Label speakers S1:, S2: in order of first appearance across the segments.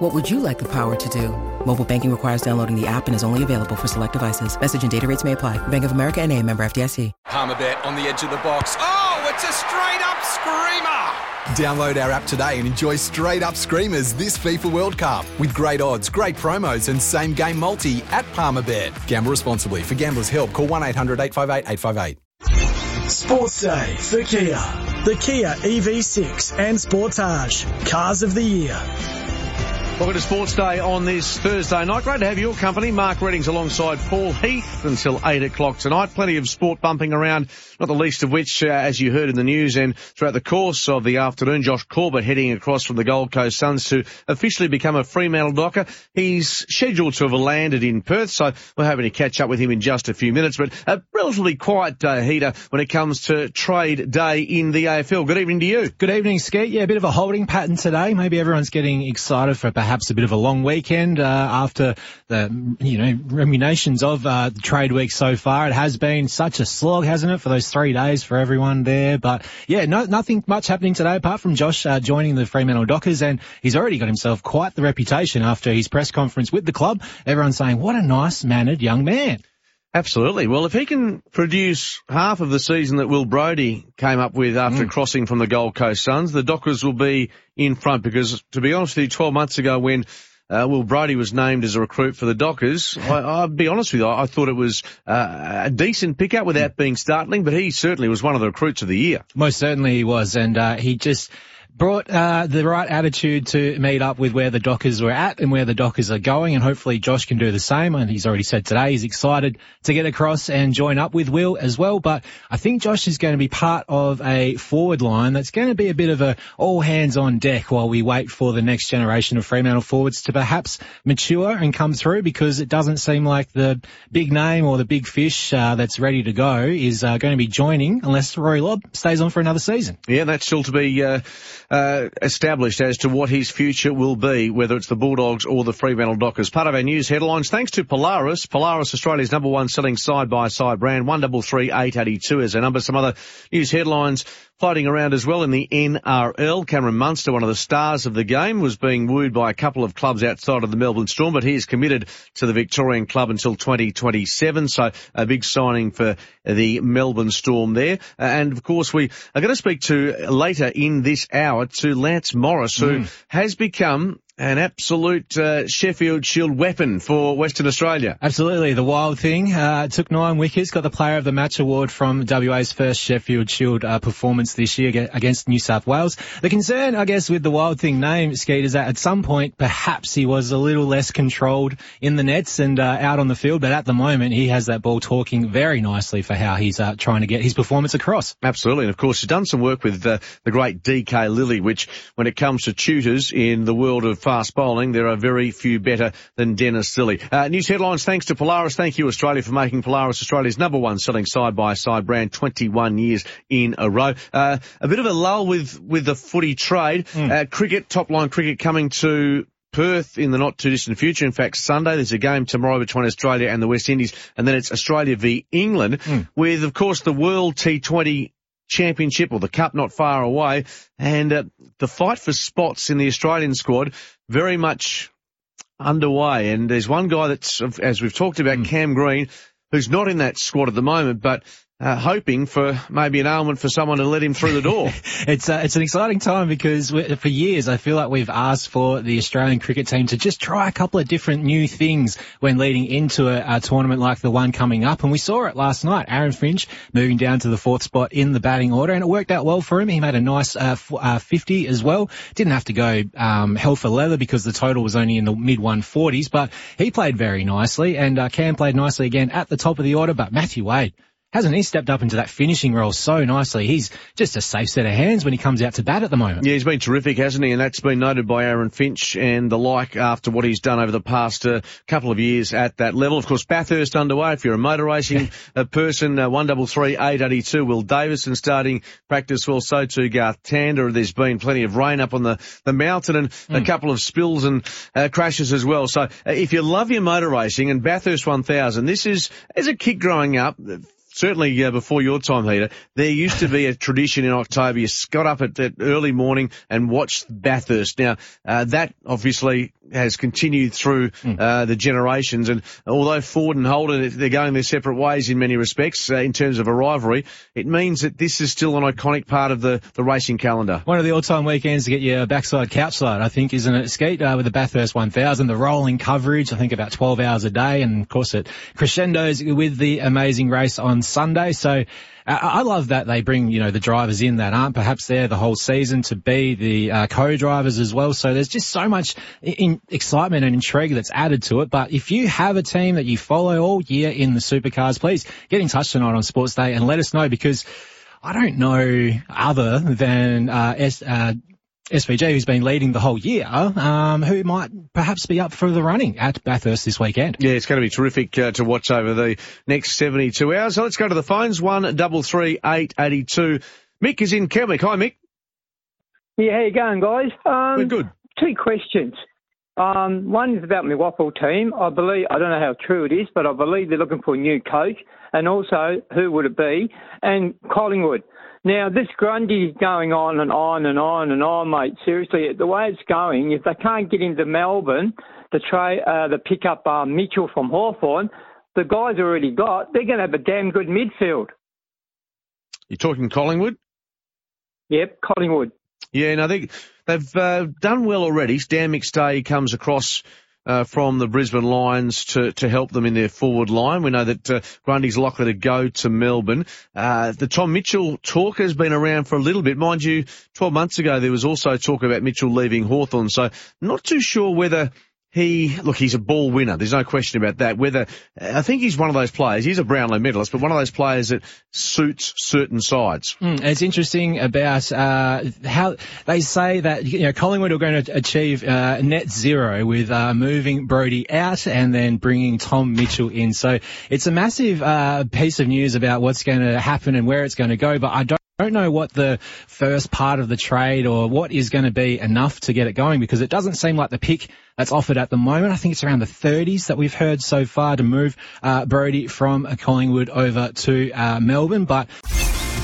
S1: What would you like the power to do? Mobile banking requires downloading the app and is only available for select devices. Message and data rates may apply. Bank of America and a member FDIC.
S2: Palmerbet on the edge of the box. Oh, it's a straight up screamer!
S3: Download our app today and enjoy straight up screamers this FIFA World Cup with great odds, great promos, and same game multi at Palmerbet. Gamble responsibly. For gamblers' help, call 1 800 858 858.
S4: Sports Day for Kia. The Kia EV6 and Sportage. Cars of the Year.
S5: Welcome to Sports Day on this Thursday night. Great to have your company. Mark Readings alongside Paul Heath until 8 o'clock tonight. Plenty of sport bumping around, not the least of which, uh, as you heard in the news and throughout the course of the afternoon, Josh Corbett heading across from the Gold Coast Suns to officially become a Fremantle Docker. He's scheduled to have landed in Perth, so we're hoping to catch up with him in just a few minutes. But a relatively quiet uh, heater when it comes to trade day in the AFL. Good evening to you.
S6: Good evening, Skeet. Yeah, a bit of a holding pattern today. Maybe everyone's getting excited for perhaps perhaps a bit of a long weekend uh, after the you know ruminations of uh, trade week so far. It has been such a slog, hasn't it, for those three days for everyone there. But yeah, no, nothing much happening today apart from Josh uh, joining the Fremantle Dockers, and he's already got himself quite the reputation after his press conference with the club. Everyone's saying, "What a nice mannered young man."
S5: Absolutely. Well, if he can produce half of the season that Will Brodie came up with after mm. crossing from the Gold Coast Suns, the Dockers will be in front because, to be honest with you, 12 months ago when uh, Will Brodie was named as a recruit for the Dockers. I, will be honest with you, I, I thought it was uh, a decent pickup without being startling, but he certainly was one of the recruits of the year.
S6: Most certainly he was, and uh, he just brought uh, the right attitude to meet up with where the Dockers were at and where the Dockers are going, and hopefully Josh can do the same. And he's already said today he's excited to get across and join up with Will as well. But I think Josh is going to be part of a forward line that's going to be a bit of a all hands on deck while we wait for the next generation of Fremantle forwards to perhaps mature and come through because it doesn't seem like the big name or the big fish uh, that's ready to go is uh, going to be joining unless Rory Lobb stays on for another season.
S5: Yeah, that's still to be uh, established as to what his future will be, whether it's the Bulldogs or the Fremantle Dockers. Part of our news headlines, thanks to Polaris. Polaris, Australia's number one selling side-by-side brand, 133882 is our number. Some other news headlines floating around as well in the NRL. Cameron Munster, one of the stars of the game, was being wooed by a couple of clubs outside of the Melbourne Storm, but he is committed to the Victorian club until 2027. So a big signing for the Melbourne Storm there. And of course, we are going to speak to later in this hour to Lance Morris, who mm. has become an absolute uh, Sheffield Shield weapon for Western Australia.
S6: Absolutely, the wild thing. Uh, took nine wickets, got the Player of the Match award from WA's first Sheffield Shield uh, performance this year against New South Wales. The concern, I guess, with the wild thing name, Skeet, is that at some point perhaps he was a little less controlled in the nets and uh, out on the field, but at the moment he has that ball talking very nicely for how he's uh, trying to get his performance across.
S5: Absolutely, and of course he's done some work with uh, the great DK Lillee, which when it comes to tutors in the world of fast bowling, there are very few better than Dennis Lillee. Uh, news headlines thanks to Polaris. Thank you Australia for making Polaris Australia's number one selling side by side brand 21 years in a row. Uh, a bit of a lull with, with the footy trade. Mm. Uh, cricket, top line cricket coming to Perth in the not too distant future. In fact, Sunday there's a game tomorrow between Australia and the West Indies, and then it's Australia v England, mm. with of course the World T20 Championship or the Cup not far away, and uh, the fight for spots in the Australian squad very much underway. And there's one guy that's, as we've talked about, mm. Cam Green, who's not in that squad at the moment, but uh, hoping for maybe an ailment for someone to let him through the door.
S6: it's uh, it's an exciting time because for years I feel like we've asked for the Australian cricket team to just try a couple of different new things when leading into a, a tournament like the one coming up, and we saw it last night. Aaron Finch moving down to the fourth spot in the batting order, and it worked out well for him. He made a nice uh, f- uh, 50 as well. Didn't have to go um, hell for leather because the total was only in the mid 140s, but he played very nicely, and uh, Cam played nicely again at the top of the order. But Matthew Wade hasn't he stepped up into that finishing role so nicely? He's just a safe set of hands when he comes out to bat at the moment.
S5: Yeah, he's been terrific, hasn't he? And that's been noted by Aaron Finch and the like after what he's done over the past uh, couple of years at that level. Of course, Bathurst underway. If you're a motor racing uh, person, uh, one double three eight eighty two. Will Davison starting practice well. So too Garth Tander. There's been plenty of rain up on the the mountain and mm. a hmm. couple of spills and uh, crashes as well. So uh, if you love your motor racing and Bathurst 1000, this is as a kid growing up certainly uh, before your time, Peter, there used to be a tradition in October. You got up at that early morning and watched Bathurst. Now, uh, that obviously has continued through hmm. uh, the generations. And although Ford and Holden, they're going their separate ways in many respects uh, in terms of a rivalry, it means that this is still an iconic part of the, the racing calendar.
S6: One of the all-time weekends to get your backside couchside, I think, isn't it, Skeet, uh, with the Bathurst 1000, the rolling coverage, I think about 12 hours a day. And of course it crescendos with the amazing race on Sunday. So I love that they bring, you know, the drivers in that aren't perhaps there the whole season to be the uh, co-drivers as well. So there's just so much in excitement and intrigue that's added to it. But if you have a team that you follow all year in the supercars, please get in touch tonight on Sports Day and let us know because I don't know other than uh, S, uh, SVG, who's been leading the whole year, um, who might perhaps be up for the running at Bathurst this weekend.
S5: Yeah, it's going to be terrific uh, to watch over the next 72 hours. So let's go to the phones. One double three eight eighty two. Mick is in Kelwick. Hi, Mick.
S7: Yeah, how you going, guys?
S5: Um, We're good.
S7: Two questions. Um, one is about my WAFL team. I believe I don't know how true it is, but I believe they're looking for a new coach, and also who would it be? And Collingwood. Now, this Grundy is going on and on and on and on, mate. Seriously, the way it's going, if they can't get into Melbourne to try uh, to pick up uh, Mitchell from Hawthorn, the guys already got, they're going to have a damn good midfield.
S5: You're talking Collingwood?
S7: Yep, Collingwood.
S5: Yeah, and I think they've uh, done well already. Dan McStay comes across uh, from the Brisbane Lions to, to help them in their forward line. We know that uh, Grundy's likely to go to Melbourne. Uh, the Tom Mitchell talk has been around for a little bit. Mind you, 12 months ago there was also talk about Mitchell leaving Hawthorn, so not too sure whether he look he's a ball winner. There's no question about that. Whether i think he's one of those players he's a brownlow medalist but one of those players that suits certain sides.
S6: Mm, it's interesting about uh, how they say that you know collingwood are going to achieve uh, net zero with uh, moving Brodie out and then bringing tom mitchell in. So it's a massive uh, piece of news about what's going to happen and where it's going to go but i don't don't know what the first part of the trade or what is going to be enough to get it going because it doesn't seem like the pick that's offered at the moment. I think it's around the 30s that we've heard so far to move uh, Brodie from Collingwood over to uh, Melbourne. But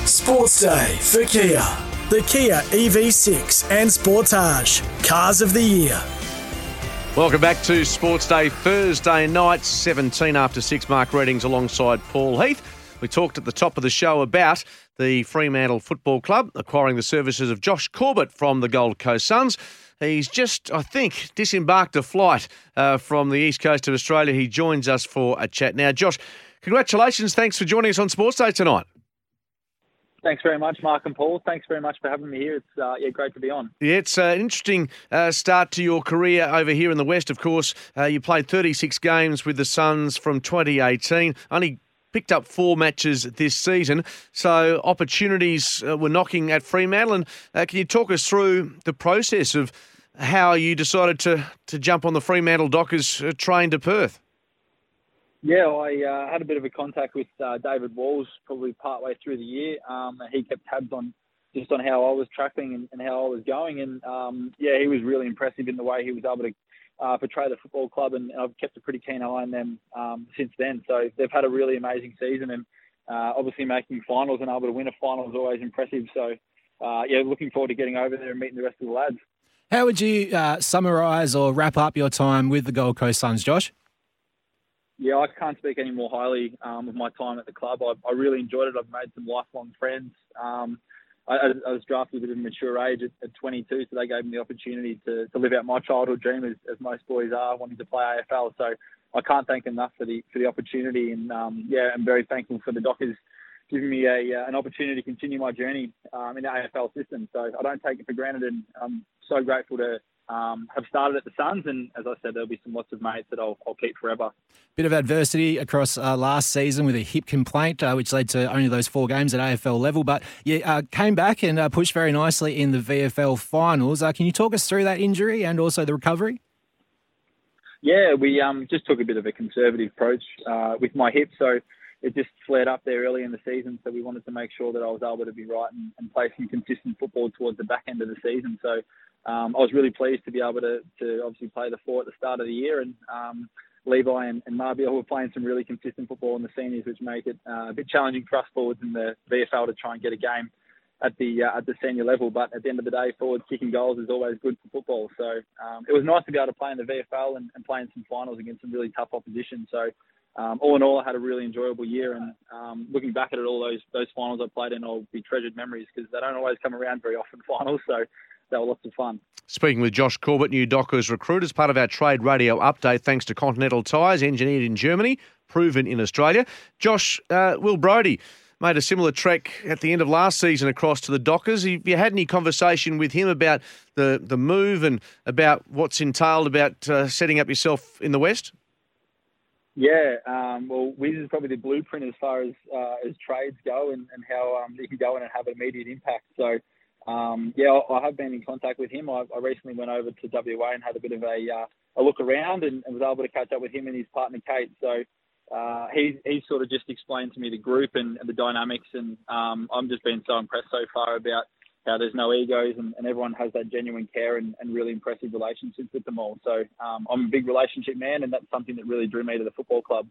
S4: Sports Day for Kia. The Kia EV6 and Sportage. Cars of the Year.
S5: Welcome back to Sports Day Thursday night, 17 after 6. Mark Readings alongside Paul Heath. We talked at the top of the show about the Fremantle Football Club acquiring the services of Josh Corbett from the Gold Coast Suns. He's just, I think, disembarked a flight uh, from the east coast of Australia. He joins us for a chat now. Josh, congratulations. Thanks for joining us on Sports Day tonight.
S8: Thanks very much, Mark and Paul. Thanks very much for having me here. It's uh, yeah, great to be on.
S5: Yeah, it's an interesting uh, start to your career over here in the West. Of course, uh, you played 36 games with the Suns from 2018. Only picked up four matches this season, so opportunities uh, were knocking at Fremantle. And uh, can you talk us through the process of how you decided to, to jump on the Fremantle Dockers uh, train to Perth?
S8: Yeah, I uh, had a bit of a contact with uh, David Walls probably partway through the year. Um, he kept tabs on just on how I was tracking and, and how I was going, and um, yeah, he was really impressive in the way he was able to uh, portray the football club, and I've kept a pretty keen eye on them um, since then. So they've had a really amazing season, and uh, obviously making finals and able to win a final is always impressive. So uh, yeah, looking forward to getting over there and meeting the rest of the lads.
S6: How would you uh, summarise or wrap up your time with the Gold Coast Suns, Josh?
S8: Yeah, I can't speak any more highly um, of my time at the club. I, I, really enjoyed it. I've made some lifelong friends. Um, I, I, was drafted at a mature age at, at 22, so they gave me the opportunity to, to live out my childhood dream, as, as most boys are, wanting to play AFL. So I can't thank enough for the for the opportunity, and um, yeah, I'm very thankful for the Dockers giving me a uh, an opportunity to continue my journey um, in the AFL system. So I don't take it for granted, and I'm so grateful to um, have started at the Suns, and as I said, there'll be some lots of mates that I'll, I'll keep forever.
S6: Bit of adversity across uh, last season with a hip complaint, uh, which led to only those four games at AFL level, but you uh, came back and uh, pushed very nicely in the VFL finals. Uh, can you talk us through that injury and also the recovery?
S8: Yeah, we um, just took a bit of a conservative approach uh, with my hip, so it just flared up there early in the season. So we wanted to make sure that I was able to be right and, and play some consistent football towards the back end of the season. So um, I was really pleased to be able to, to obviously play the four at the start of the year. And um, Levi and, and Mabior were playing some really consistent football in the seniors, which make it uh, a bit challenging for us forwards in the VFL to try and get a game at the uh, at the senior level. But at the end of the day, forwards kicking goals is always good for football. So um, it was nice to be able to play in the VFL and, and play in some finals against some really tough opposition. So um, all in all, I had a really enjoyable year, and um, looking back at it, all those those finals I played in will be treasured memories because they don't always come around very often. Finals, so they were lots of fun.
S5: Speaking with Josh Corbett, new Dockers recruit, as part of our trade radio update, thanks to Continental Tyres, engineered in Germany, proven in Australia. Josh, uh, Will Brodie made a similar trek at the end of last season across to the Dockers. Have you had any conversation with him about the, the move and about what's entailed about uh, setting up yourself in the West?
S8: Yeah, um, well, Wiz is probably the blueprint as far as uh, as trades go and, and how um, you can go in and have an immediate impact. So, um, yeah, I have been in contact with him. I, I, recently went over to WA and had a bit of a, uh, a look around and, and, was able to catch up with him and his partner Kate. So uh, he he sort of just explained to me the group and, and the dynamics, and um, I'm just been so impressed so far about how there's no egos and, and everyone has that genuine care and, and, really impressive relationships with them all. So um, I'm a big relationship man, and that's something that really drew me to the football club.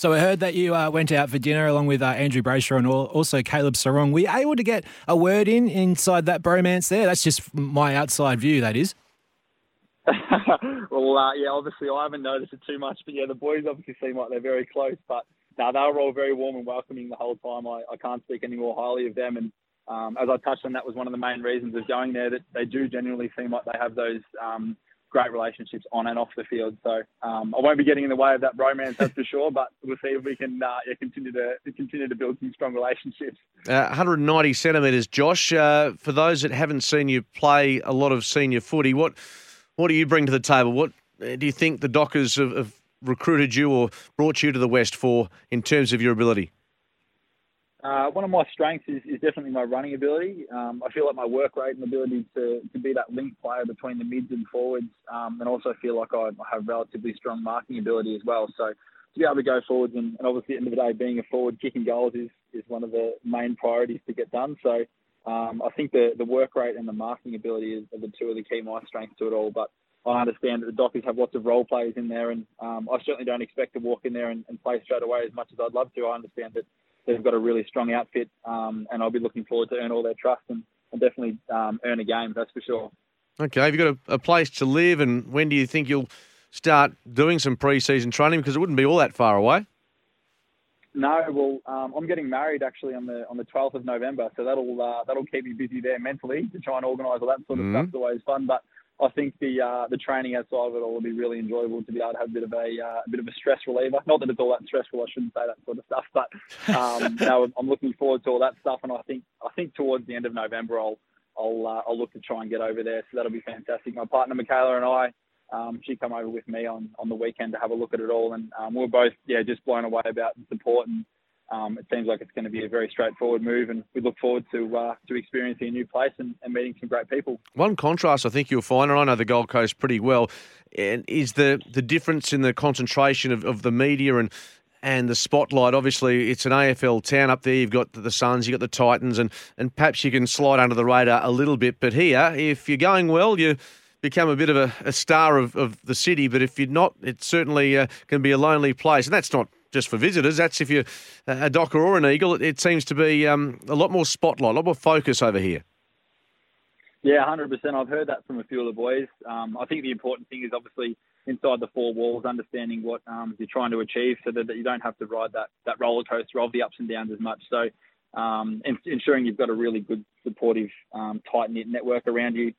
S6: So I heard that you uh, went out for dinner along with uh, Andrew Brayshaw and also Caleb Serong. Were you able to get a word in inside that bromance there? That's just my outside view, that is.
S8: well, uh, yeah, obviously I haven't noticed it too much, but yeah, the boys obviously seem like they're very close. But no, they were all very warm and welcoming the whole time. I, I can't speak any more highly of them, and um, as I touched on, that was one of the main reasons of going there. That they do genuinely seem like they have those um, great relationships on and off the field. So um, I won't be getting in the way of that romance, that's for sure. But we'll see if we can uh, yeah, continue to continue to build some strong relationships.
S5: Uh, 190 centimetres, Josh. Uh, for those that haven't seen you play a lot of senior footy, what what do you bring to the table? What uh, do you think the Dockers have, have recruited you or brought you to the West for in terms of your ability?
S8: Uh, one of my strengths is, is, definitely my running ability. Um, I feel like my work rate and ability to, to be that link player between the mids and forwards, um, and also feel like I have relatively strong marking ability as well. So to be able to go forwards and, and, obviously at the end of the day, being a forward, kicking goals is, is one of the main priorities to get done. So um, I think the, the work rate and the marking ability is, are the two of the key my strengths to it all. But I understand that the Dockers have lots of role players in there, and um, I certainly don't expect to walk in there and, and play straight away as much as I'd love to. I understand that they've got a really strong outfit, um, and I'll be looking forward to earn all their trust and, and definitely um, earn a game. That's for sure.
S5: Okay, have you got a, a, place to live, and when do you think you'll start doing some pre-season training? Because it wouldn't be all that far away.
S8: No, well, um, I'm getting married actually on the on the 12th of November, so that'll uh, that'll keep me busy there mentally to try and organise all that sort of mm-hmm. stuff. It's always fun, but I think the uh, the training outside of it all will be really enjoyable to be able to have a bit of a, uh, a bit of a stress reliever. Not that it's all that stressful. I shouldn't say that sort of stuff, but um, no, I'm looking forward to all that stuff. And I think I think towards the end of November, I'll I'll uh, I'll look to try and get over there. So that'll be fantastic. My partner Michaela and I, um, she come over with me on on the weekend to have a look at it all, and um, we we're both yeah just blown away about the support and um, it seems like it's going to be a very straightforward move, and we look forward to uh, to experiencing a new place and, and, meeting some great people.
S5: One contrast I think you'll find, and I know the Gold Coast pretty well, is the the difference in the concentration of, of the media and and the spotlight. Obviously, it's an AFL town up there. You've got the Suns, you've got the Titans, and and perhaps you can slide under the radar a little bit. But here, if you're going well, you become a bit of a, a star of, of the city. But if you're not, it certainly uh, can be a lonely place, and that's not just for visitors. That's if you're a Docker or an Eagle. It, seems to be um, a lot more spotlight, a lot more focus over here.
S8: Yeah, 100%. I've heard that from a few of the boys. Um, I think the important thing is obviously inside the four walls, understanding what um, you're trying to achieve so that, that, you don't have to ride that, that roller coaster of the ups and downs as much. So um, ensuring you've got a really good, supportive, um, tight knit network around you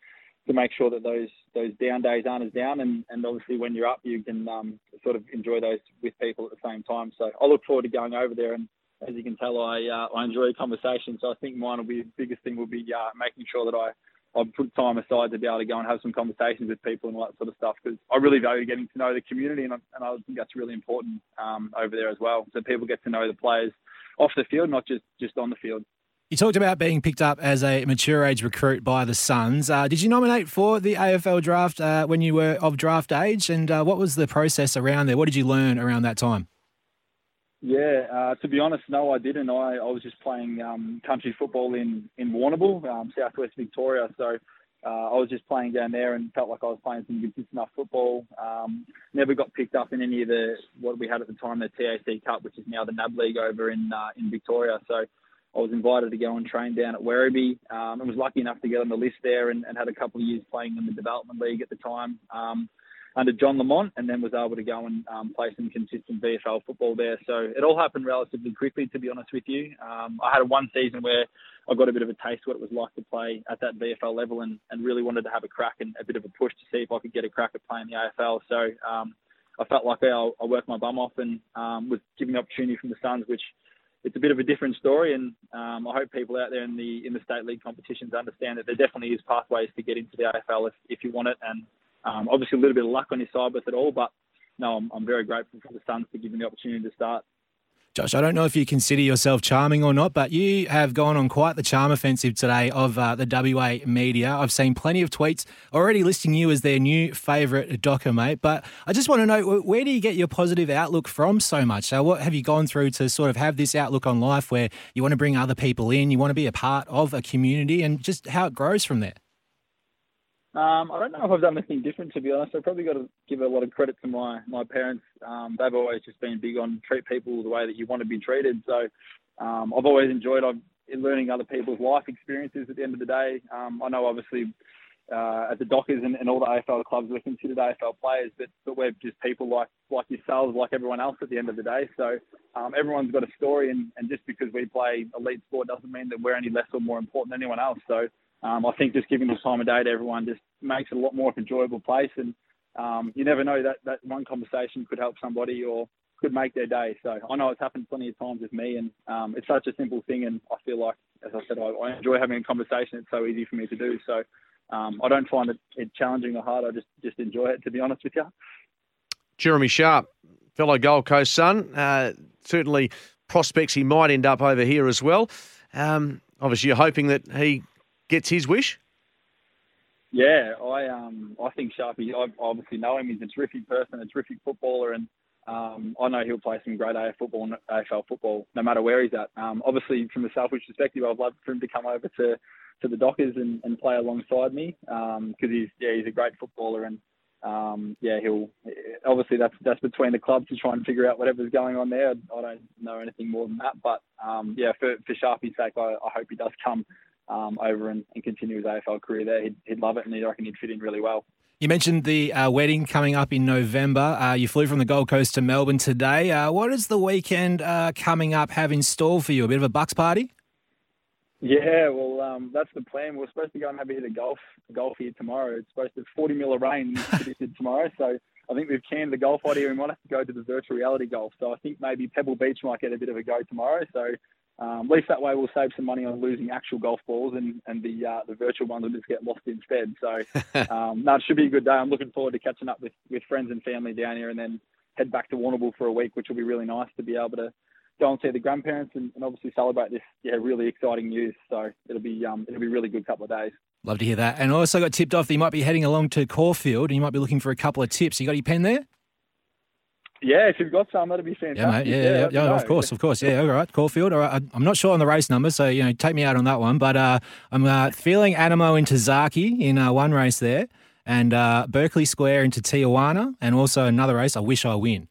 S8: to make sure that those those down days aren't as down, and, and obviously when you're up, you can um, sort of enjoy those with people at the same time. So I look forward to going over there, and as you can tell, I uh, I enjoy conversation. So I think mine will be the biggest thing will be uh, making sure that I I've put time aside to be able to go and have some conversations with people and all that sort of stuff because I really value getting to know the community and I, and I think that's really important um, over there as well. So people get to know the players off the field, not just just on the field.
S6: You talked about being picked up as a mature age recruit by the Suns. Uh, did you nominate for the AFL draft uh, when you were of draft age? And uh, what was the process around there? What did you learn around that time?
S8: Yeah, uh, to be honest, no, I didn't. I, I was just playing um, country football in in Warrnambool, um, southwest Victoria. So uh, I was just playing down there and felt like I was playing some good enough football. Um, never got picked up in any of the what we had at the time, the TAC Cup, which is now the NAB League over in uh, in Victoria. So I was invited to go and train down at Werribee. Um, I was lucky enough to get on the list there and, and had a couple of years playing in the development league at the time. Um, under John Lamont, and then was able to go and um, play some consistent VFL football there. So it all happened relatively quickly, to be honest with you. Um, I had one season where I got a bit of a taste of what it was like to play at that VFL level, and, and really wanted to have a crack and a bit of a push to see if I could get a crack at playing the AFL. So um, I felt like I, I worked my bum off and um, was given the opportunity from the Suns, which it's a bit of a different story, and um, I hope people out there in the in the state league competitions understand that there definitely is pathways to get into the AFL if, if you want it, and um, obviously, a little bit of luck on your side with it all, but no, I'm, I'm very grateful for the Suns for giving me the opportunity to start.
S6: Josh, I don't know if you consider yourself charming or not, but you have gone on quite the charm offensive today of uh, the WA media. I've seen plenty of tweets already listing you as their new favourite docker, mate. But I just want to know where do you get your positive outlook from so much? Uh, what have you gone through to sort of have this outlook on life where you want to bring other people in, you want to be a part of a community, and just how it grows from there?
S8: Um, I don't know if I've done anything different, to be honest. I've probably got to give a lot of credit to my, my parents. Um, they've always just been big on treat people the way that you want to be treated. So um, I've always enjoyed I've, learning other people's life experiences at the end of the day. Um, I know, obviously, uh, at the Dockers and, and, all the AFL clubs, we're considered AFL players, but, but we're just people like, like yourselves, like everyone else at the end of the day. So um, everyone's got a story, and, and just because we play elite sport doesn't mean that we're any less or more important than anyone else. So um, I think just giving the time of day to everyone just makes it a lot more of an enjoyable place. And um, you never know that that one conversation could help somebody or could make their day. So I know it's happened plenty of times with me, and um, it's such a simple thing. And I feel like, as I said, I, I enjoy having a conversation. It's so easy for me to do. So um, I don't find it, it challenging or hard. I just just enjoy it, to be honest with you.
S5: Jeremy Sharp, fellow Gold Coast Sun, uh, certainly prospects he might end up over here as well. Um, obviously, you're hoping that he gets his wish?
S8: Yeah, I um I think Sharpie. I obviously know him. He's a terrific person, a terrific footballer, and um, I know he'll play some great AFL football, AFL football, no matter where he's at. Um, obviously, from a selfish perspective, I'd love for him to come over to, to the Dockers and, and play alongside me because um, he's yeah he's a great footballer and um, yeah he'll obviously that's that's between the clubs to try and figure out whatever's going on there. I don't know anything more than that, but um, yeah for for Sharpie's sake, I, I hope he does come um, over and, and, continue his AFL career there. He'd, he'd, love it, and I reckon he'd fit in really well.
S6: You mentioned the uh, wedding coming up in November. Uh, you flew from the Gold Coast to Melbourne today. Uh, what is the weekend uh, coming up have in store for you? A bit of a bucks party?
S8: Yeah, well, um, that's the plan. We're supposed to go and have a hit of golf, golf here tomorrow. It's supposed to be 40 mil of rain predicted tomorrow, so I think we've canned the golf idea. We might have to go to the virtual reality golf. So I think maybe Pebble Beach might get a bit of a go tomorrow. So um, at least that way we'll save some money on losing actual golf balls, and and the uh, the virtual ones will just get lost instead. So um, no, it should be a good day. I'm looking forward to catching up with with friends and family down here, and then head back to Warrnambool for a week, which will be really nice to be able to go and see the grandparents and, and obviously celebrate this yeah really exciting news. So it'll be um, it'll be a really good couple of days.
S6: Love to hear that. And also got tipped off that you might be heading along to Caulfield and you might be looking for a couple of tips. You got your pen there?
S8: Yeah, if you've got some, that'd be fantastic.
S6: Yeah, mate. Yeah, yeah, yeah, yeah of course, of course. Yeah, all right. Caulfield. All right. I'm not sure on the race number, so you know, take me out on that one. But uh, I'm uh, feeling Animo into Zaki in uh, one race there, and uh, Berkeley Square into Tijuana, and also another race. I wish I win.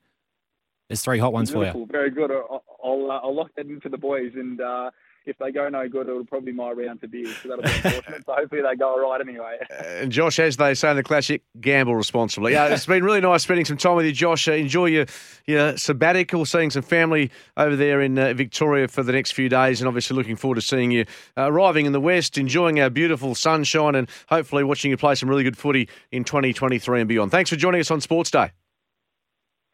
S6: There's three hot ones
S8: Beautiful.
S6: for you.
S8: Very good. I'll I'll, uh, I'll lock that in for the boys, and uh, if they go no good, it'll probably be my round to beers. So that'll be unfortunate. so hopefully they go all right anyway.
S5: and Josh, as they say in the classic, gamble responsibly. Yeah, it's been really nice spending some time with you, Josh. Uh, enjoy your your sabbatical, seeing some family over there in uh, Victoria for the next few days, and obviously looking forward to seeing you uh, arriving in the West, enjoying our beautiful sunshine, and hopefully watching you play some really good footy in 2023 and beyond. Thanks for joining us on Sports Day.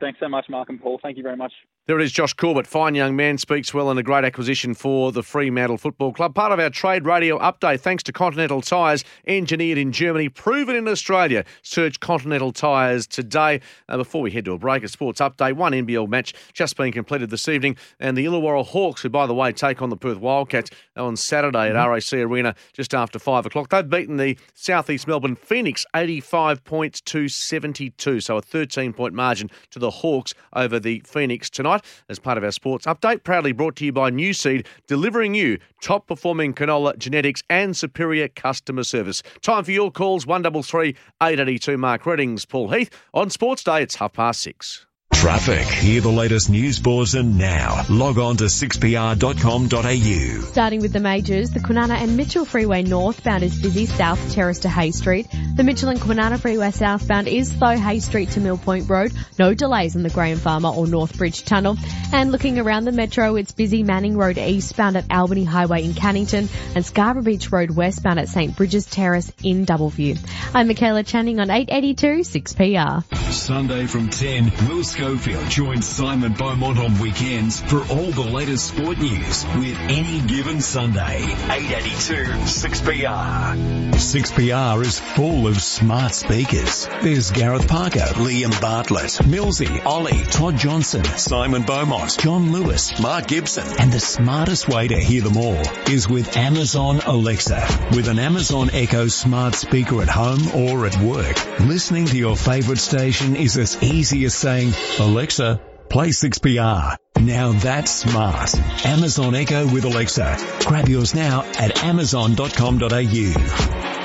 S8: Thanks so much, Mark and Paul. Thank you very much.
S5: There it is, Josh Corbett. Fine young man, speaks well and a great acquisition for the Fremantle Football Club. Part of our trade radio update, thanks to Continental Tyres, engineered in Germany, proven in Australia. Search Continental Tyres today. Uh, before we head to a break, a sports update. One NBL match just being completed this evening, and the Illawarra Hawks, who, by the way, take on the Perth Wildcats on Saturday at RAC Arena just after 5 o'clock. They've beaten the Southeast Melbourne Phoenix 85 points to 72, so a 13 point margin to the Hawks over the Phoenix tonight as part of our sports update. Proudly brought to you by Nuseed, delivering you top performing canola genetics and superior customer service. Time for your calls 133 882 Mark Readings, Paul Heath. On Sports Day, it's half past six.
S9: Traffic. Hear the latest news bulletin now. Log on to 6pr.com.au.
S10: Starting with the majors, the Kwinana and Mitchell Freeway northbound is busy south Terrace to Hay Street. The Mitchell and Kwinana Freeway southbound is slow Hay Street to Mill Point Road. No delays in the Graham Farmer or Northbridge Tunnel. And looking around the metro, it's busy Manning Road eastbound at Albany Highway in Cannington and Scarborough Beach Road westbound at St. Brigids Terrace in Doubleview. I'm Michaela Channing on 882 6PR.
S9: Sunday from 10, Will Schofield joins Simon Beaumont on weekends for all the latest sport news with any given Sunday. 882 6PR. 6PR is full of smart speakers. There's Gareth Parker, Liam Bartlett, Millsy, Ollie, Todd Johnson, Simon Beaumont, John Lewis, Mark Gibson. And the smartest way to hear them all is with Amazon Alexa. With an Amazon Echo smart speaker at home or at work, listening to your favorite station is as easy as saying, Alexa, play 6PR. Now that's smart. Amazon Echo with Alexa. Grab yours now at amazon.com.au.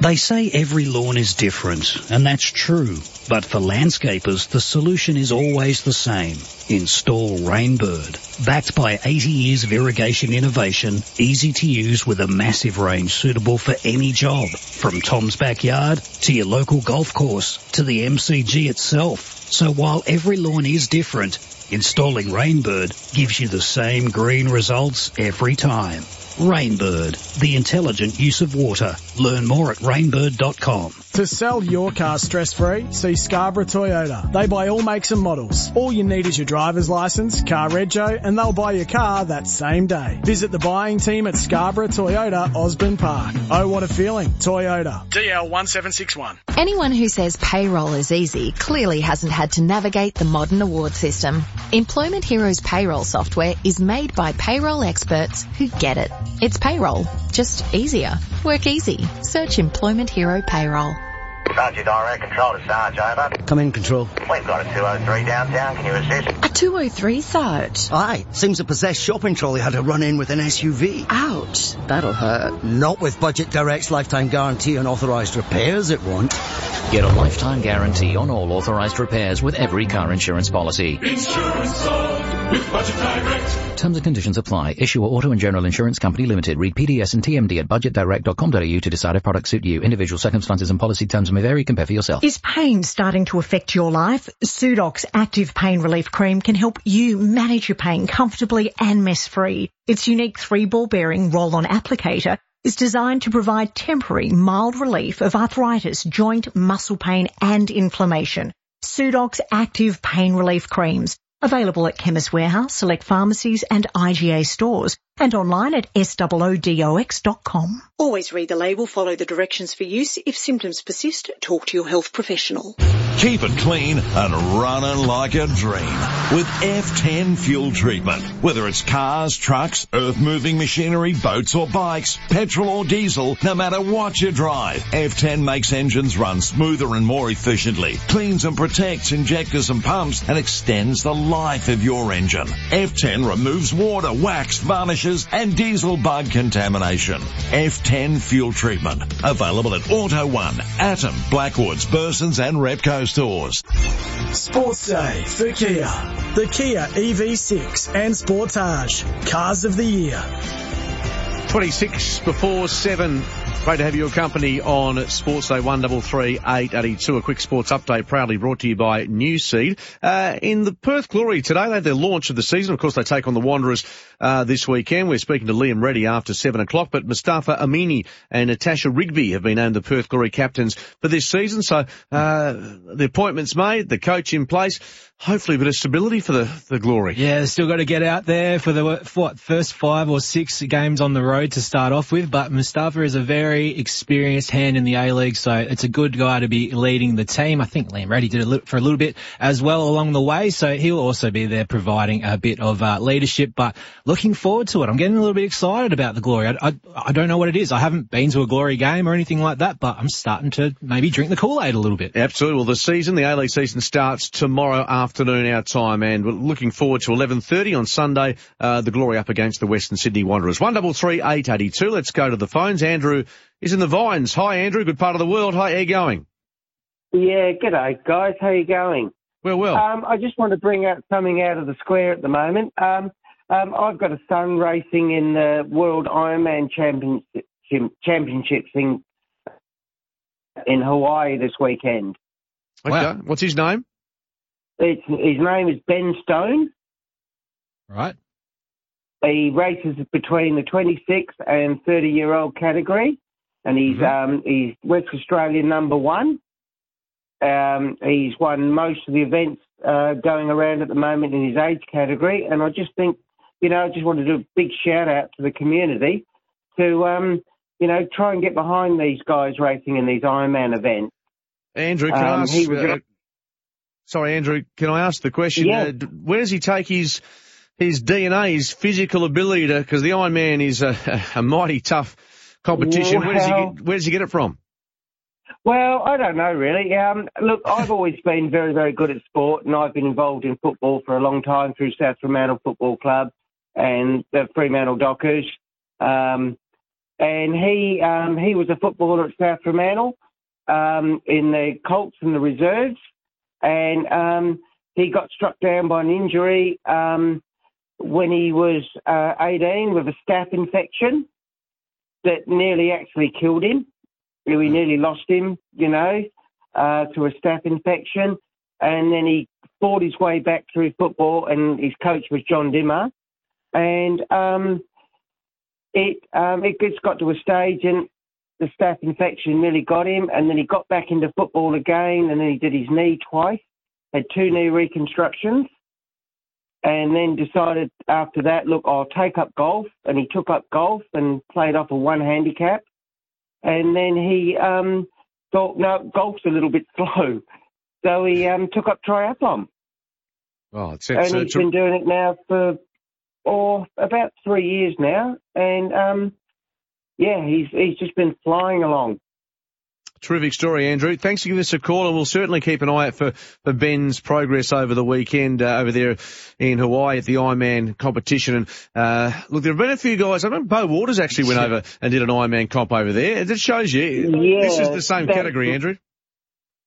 S11: They say every lawn is different, and that's true. But for landscapers, the solution is always the same. Install Rainbird. Backed by 80 years of irrigation innovation, easy to use with a massive range suitable for any job. From Tom's backyard to your local golf course to the MCG itself. So while every lawn is different, installing Rainbird gives you the same green results every time. Rainbird, the intelligent use of water. Learn more at rainbird.com.
S4: To sell your car stress free, see Scarborough Toyota. They buy all makes and models. All you need is your driver's license, car rego, and they'll buy your car that same day. Visit the buying team at Scarborough Toyota, Osborne Park. Oh, what a feeling. Toyota. DL1761.
S12: Anyone who says payroll is easy clearly hasn't had to navigate the modern award system. Employment Heroes payroll software is made by payroll experts who get it. It's payroll, just easier. Work easy. Search Employment Hero Payroll.
S13: Sergeant Direct Control to Sarge, eh, over.
S14: Come in, Control.
S13: We've got a 203 downtown, can you assist?
S12: A 203, Sarge?
S14: Aye, seems a possessed shopping trolley had a run-in with an SUV.
S12: Ouch, that'll hurt.
S14: Not with Budget Direct's lifetime guarantee on authorised repairs, it won't.
S15: Get a lifetime guarantee on all authorised repairs with every car insurance policy.
S16: Insurance sold with Budget Direct.
S15: Terms and conditions apply. Issuer Auto and General Insurance Company Limited. Read PDS and TMD at budgetdirect.com.au to decide if products suit you. Individual circumstances and policy terms may vary. Compare for yourself.
S17: Is pain starting to affect your life? Sudox Active Pain Relief Cream can help you manage your pain comfortably and mess-free. Its unique three-ball bearing roll-on applicator is designed to provide temporary mild relief of arthritis, joint, muscle pain and inflammation. Sudox Active Pain Relief Creams. Available at Chemist Warehouse, select pharmacies and IGA stores and online at swoodox.com. Always read the label, follow the directions for use. If symptoms persist, talk to your health professional.
S9: Keep it clean and running like a dream with F10 fuel treatment. Whether it's cars, trucks, earth moving machinery, boats or bikes, petrol or diesel, no matter what you drive, F10 makes engines run smoother and more efficiently, cleans and protects injectors and pumps and extends the life of your engine. F10 removes water, wax, and diesel bug contamination. F10 fuel treatment. Available at Auto One, Atom, Blackwoods, Bursons and Repco stores.
S4: Sports Day for Kia. The Kia EV6 and Sportage. Cars of the Year.
S5: 26 before 7 Great to have your company on Sports Day 133 882. A quick sports update proudly brought to you by Nuseed. Uh, in the Perth Glory today, they had their launch of the season. Of course, they take on the Wanderers uh, this weekend. We're speaking to Liam Reddy after 7 o'clock, but Mustafa Amini and Natasha Rigby have been named the Perth Glory captains for this season. So uh, the appointment's made, the coach in place. Hopefully a bit of stability for the, the Glory.
S6: Yeah, still got to get out there for the what, first five or six games on the road to start off with, but Mustafa is a very experienced hand in the A-League, so it's a good guy to be leading the team. I think Liam Reddy did it for a little bit as well along the way, so he'll also be there providing a bit of uh, leadership, but looking forward to it. I'm getting a little bit excited about the Glory. I, I, I don't know what it is. I haven't been to a Glory game or anything like that, but I'm starting to maybe drink the Kool-Aid a little bit.
S5: Absolutely. Well, the season, the A-League season starts tomorrow afternoon our time, and we're looking forward to 11.30 on Sunday, uh, the Glory up against the Western Sydney Wanderers. 133 882. Let's go to the phones. Andrew is in the Vines. Hi, Andrew. Good part of the world. Hi, how you going?
S18: Yeah, g'day, guys. How you going?
S5: Well, well.
S18: Um, I just want to bring out something out of the square at the moment. Um, um, I've got a son racing in the World Ironman Championship, Championships in in Hawaii this weekend.
S5: Okay. Wow. What's his name?
S18: It's, his name is Ben Stone.
S6: Right.
S18: He races between the 26 and 30 year old category, and he's mm-hmm. um, he's West Australian number one. Um, he's won most of the events uh, going around at the moment in his age category, and I just think, you know, I just want to do a big shout out to the community to, um, you know, try and get behind these guys racing in these Ironman events.
S5: Andrew, can um, I ask? Uh, sorry, Andrew, can I ask the question?
S18: Yeah.
S5: Uh, where does he take his his DNA, his physical ability to, because the Ironman is a, a mighty tough competition. Well, where does he get, where does he get it from?
S18: Well, I don't know really. Um, look, I've always been very, very good at sport, and I've been involved in football for a long time through South Fremantle Football Club and the Fremantle Dockers. Um, and he um, he was a footballer at South Fremantle um, in the Colts and the reserves, and um, he got struck down by an injury um, when he was uh, 18 with a staph infection that nearly actually killed him. We nearly lost him, you know, uh, to a staph infection. And then he fought his way back through football, and his coach was John Dimmer. And um, it um, it just got to a stage, and the staph infection nearly got him. And then he got back into football again, and then he did his knee twice, had two knee reconstructions and then decided after that, look, I'll take up golf. And he took up golf and played off a one handicap. And then he um, thought, no, golf's a little bit slow. So he um, took up triathlon.
S5: Oh, it's,
S18: it's, and he's been doing it now for oh, about three years now. And um, yeah, he's he's just been flying along.
S5: Terrific story, Andrew. Thanks for giving us a call, and we'll certainly keep an eye out for, for Ben's progress over the weekend uh, over there in Hawaii at the Ironman competition. And uh, look, there have been a few guys. I remember Beau Waters actually went over and did an Ironman comp over there. It shows you
S18: yeah,
S5: this is the same category, Andrew.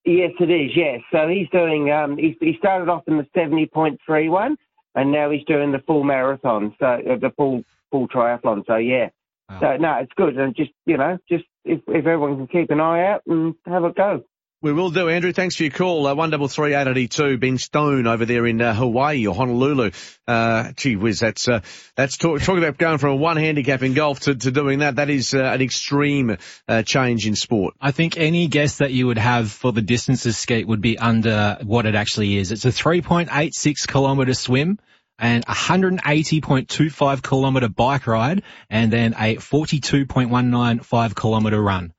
S18: Yes, it is. Yes, so he's doing. Um, he, he started off in the seventy point three one, and now he's doing the full marathon. So uh, the full full triathlon. So yeah. Wow. So no, it's good, and just you know, just if, if everyone can keep an eye out and have a go.
S5: We will do, Andrew. Thanks for your call. Uh, one double three eight eighty two. Ben Stone over there in uh, Hawaii or Honolulu. Uh, gee whiz, that's uh, that's talk, talking about going from a one handicap in golf to, to doing that. That is uh, an extreme uh, change in sport.
S6: I think any guess that you would have for the distances skate would be under what it actually is. It's a three point eight six kilometre swim and 180.25 kilometre bike ride and then a 42.195 kilometre run.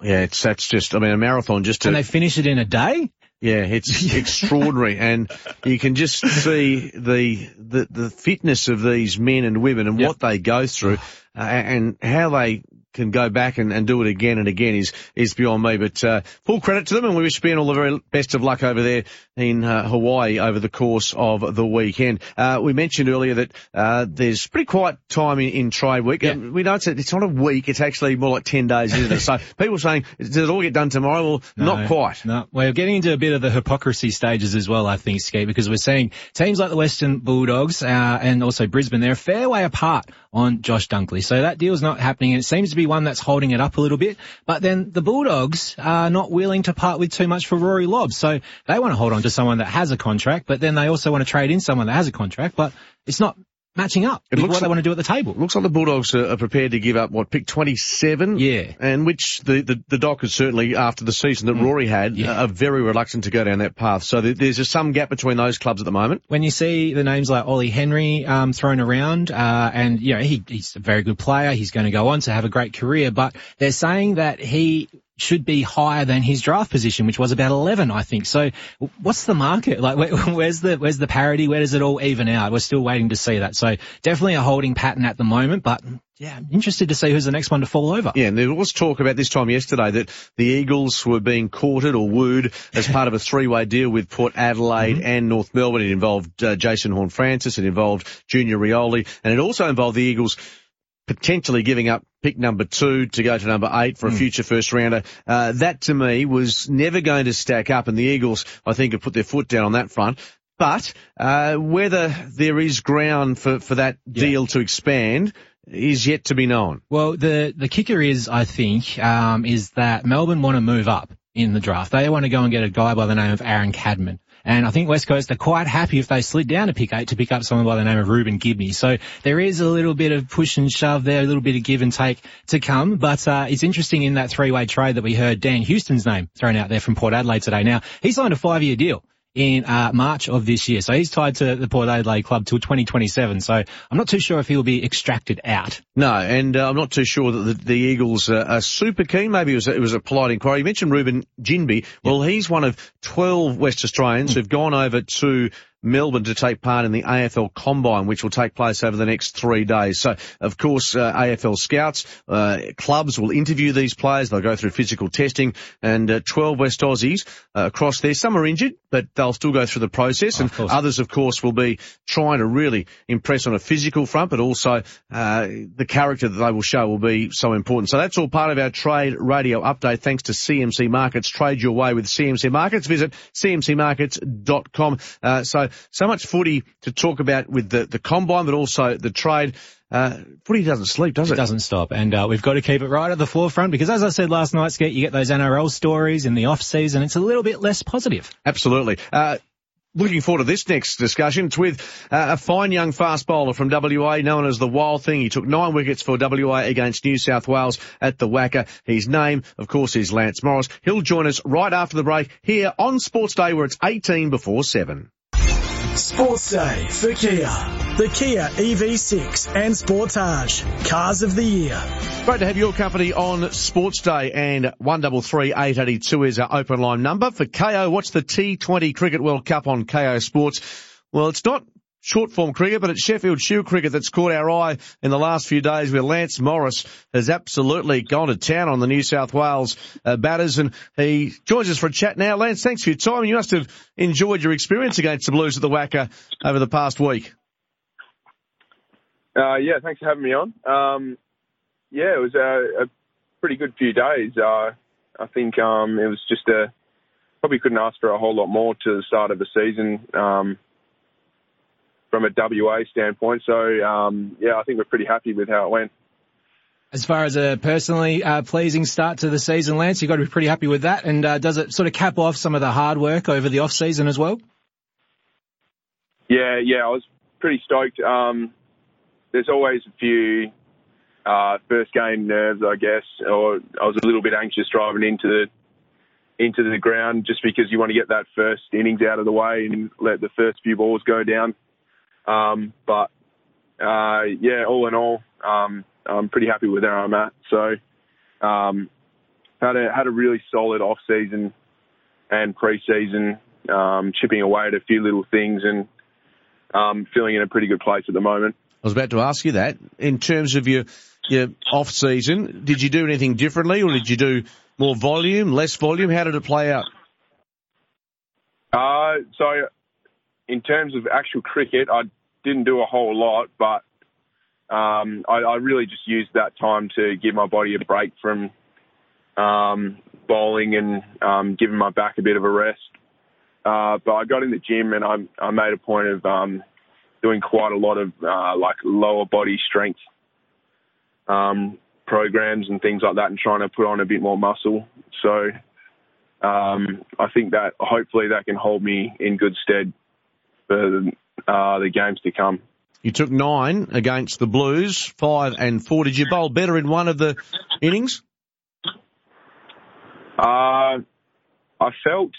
S5: Yeah, it's, that's just, I mean, a marathon just to.
S6: And they finish it in a day?
S5: Yeah, it's extraordinary, and you can just see the, the the fitness of these men and women and yep. what they go through, uh, and how they can go back and, and do it again and again is is beyond me. But uh, full credit to them, and we wish Ben all the very best of luck over there in uh, Hawaii over the course of the weekend. Uh, we mentioned earlier that uh, there's pretty quiet time in, in trade week. Yeah. we know it's, it's not a week; it's actually more like ten days, isn't it? so people saying, "Does it all get done tomorrow?" Well, no, not quite.
S6: No, we're getting into a bit of the hypocrisy stages as well. I think, Skate, because we're seeing teams like the Western Bulldogs uh, and also Brisbane. They're a fair way apart on Josh Dunkley. So that deal's not happening and it seems to be one that's holding it up a little bit. But then the Bulldogs are not willing to part with too much for Rory Lobb. So they want to hold on to someone that has a contract, but then they also want to trade in someone that has a contract, but it's not matching up
S5: It
S6: with
S5: looks
S6: what they want to do at the table.
S5: Looks like the Bulldogs are, are prepared to give up what pick 27.
S6: Yeah,
S5: and which the the, the Dockers certainly after the season that
S6: Mm.
S5: Rory had are very reluctant to go down that path. So there, there's just some gap between those clubs at the moment.
S6: when you see the names like Ollie Henry um, thrown around, uh, and you know he, he's a very good player, he's going to go on to have a great career, but they're saying that he should be higher than his draft position, which was about 11, I think. So what's the market? Like, where, where's the, where's the parity? Where does it all even out? We're still waiting to see that. So definitely a holding pattern at the moment, but yeah, I'm interested to see who's the next one to fall over.
S5: Yeah, and there was talk about this time yesterday that the Eagles were being courted or wooed as part of a three-way deal with Port Adelaide and North Melbourne. It involved uh, Jason Horne-Francis, it involved Junior Rioli, and it also involved the Eagles potentially giving up pick number two to go to number eight for a future first rounder. Uh, that to me was never going to stack up and the Eagles, I think, have put their foot down on that front. But, uh, whether there is ground for, for that deal to expand is yet to be known.
S6: Well, the, the kicker is, I think, um, is that Melbourne want to move up in the draft. They want to go and get a guy by the name of Aaron Cadman. And I think West Coast are quite happy if they slid down to pick eight to pick up someone by the name of Reuben Ginbey. So there is a little bit of push and shove there, a little bit of give and take to come. But uh, it's interesting in that three-way trade that we heard Dan Houston's name thrown out there from Port Adelaide today. Now, he signed a five-year deal in uh, March of this year. So he's tied to the Port Adelaide club till 2027. So I'm not too sure if he'll be extracted out.
S5: No, and uh, I'm not too sure that the, the Eagles uh, are super keen. Maybe it was, a, it was a polite inquiry. You mentioned Reuben Ginbey. Well, he's one of 12 West Australians who've gone over to Melbourne to take part in the AFL Combine, which will take place over the next three days. So, of course, uh, AFL scouts, uh, clubs will interview these players. They'll go through physical testing and uh, 12 West Aussies uh, across there. Some are injured, but they'll still go through the process. And others, of course, will be trying to really impress on a physical front, but also uh, the character that they will show will be so important. So that's all part of our trade radio update. Thanks to CMC Markets. Trade your way with CMC Markets. Visit cmcmarkets.com. Uh, so, so much footy to talk about with the, the combine, but also the trade. Uh, footy doesn't sleep, does it?
S6: It doesn't stop. And uh, we've got to keep it right at the forefront because as I said last night, Skate, you get those NRL stories in the off season. It's a little bit less positive.
S5: Absolutely. Uh, Looking forward to this next discussion. It's with uh, a fine young fast bowler from WA known as the Wild Thing. He took nine wickets for WA against New South Wales at the WACA. His name, of course, is Lance Morris. He'll join us right after the break here on Sports Day where it's 18 before 7.
S4: Sports Day for Kia. The Kia EV6 and Sportage. Cars of the Year.
S5: Great to have your company on Sports Day and 133 882 is our open line number. For Kayo, what's the T20 Cricket World Cup on Kayo Sports? Well, it's not short form cricket, but it's Sheffield Shield cricket that's caught our eye in the last few days where Lance Morris has absolutely gone to town on the New South Wales uh, batters and he joins us for a chat now. Lance, thanks for your time. You must have enjoyed your experience against the Blues at the WACA over the past week.
S19: Uh, yeah, thanks for having me on. Um, yeah, it was a, a pretty good few days. Uh, I think um, it was just a probably couldn't ask for a whole lot more to the start of the season um, from a WA standpoint. So um, yeah, I think we're pretty happy with how it went.
S6: As far as a personally uh, pleasing start to the season, Lance, you've got to be pretty happy with that. And uh, does it sort of cap off some of the hard work over the off season as well?
S19: Yeah, yeah, I was pretty stoked. Um, there's always a few uh, first game nerves, I guess, or I was a little bit anxious driving into the into the ground just because you want to get that first innings out of the way and let the first few balls go down. Um, but uh, yeah, all in all, um, I'm pretty happy with where I'm at. So um, had a had a really solid off season and pre-season, um, chipping away at a few little things and um, feeling in a pretty good place at the moment.
S5: I was about to ask you that. In terms of your your off season, did you do anything differently, or did you do more volume, less volume? How did it play out?
S19: Uh, so, in terms of actual cricket, I didn't do a whole lot, but um, I, I really just used that time to give my body a break from um, bowling and um, giving my back a bit of a rest. Uh, but I got in the gym and I, I made a point of um, doing quite a lot of uh, like lower body strength um, programs and things like that, and trying to put on a bit more muscle. So um, I think that hopefully that can hold me in good stead for uh, the games to come.
S5: You took nine against the Blues, five and four. Did you bowl better in one of the innings?
S19: Uh, I felt,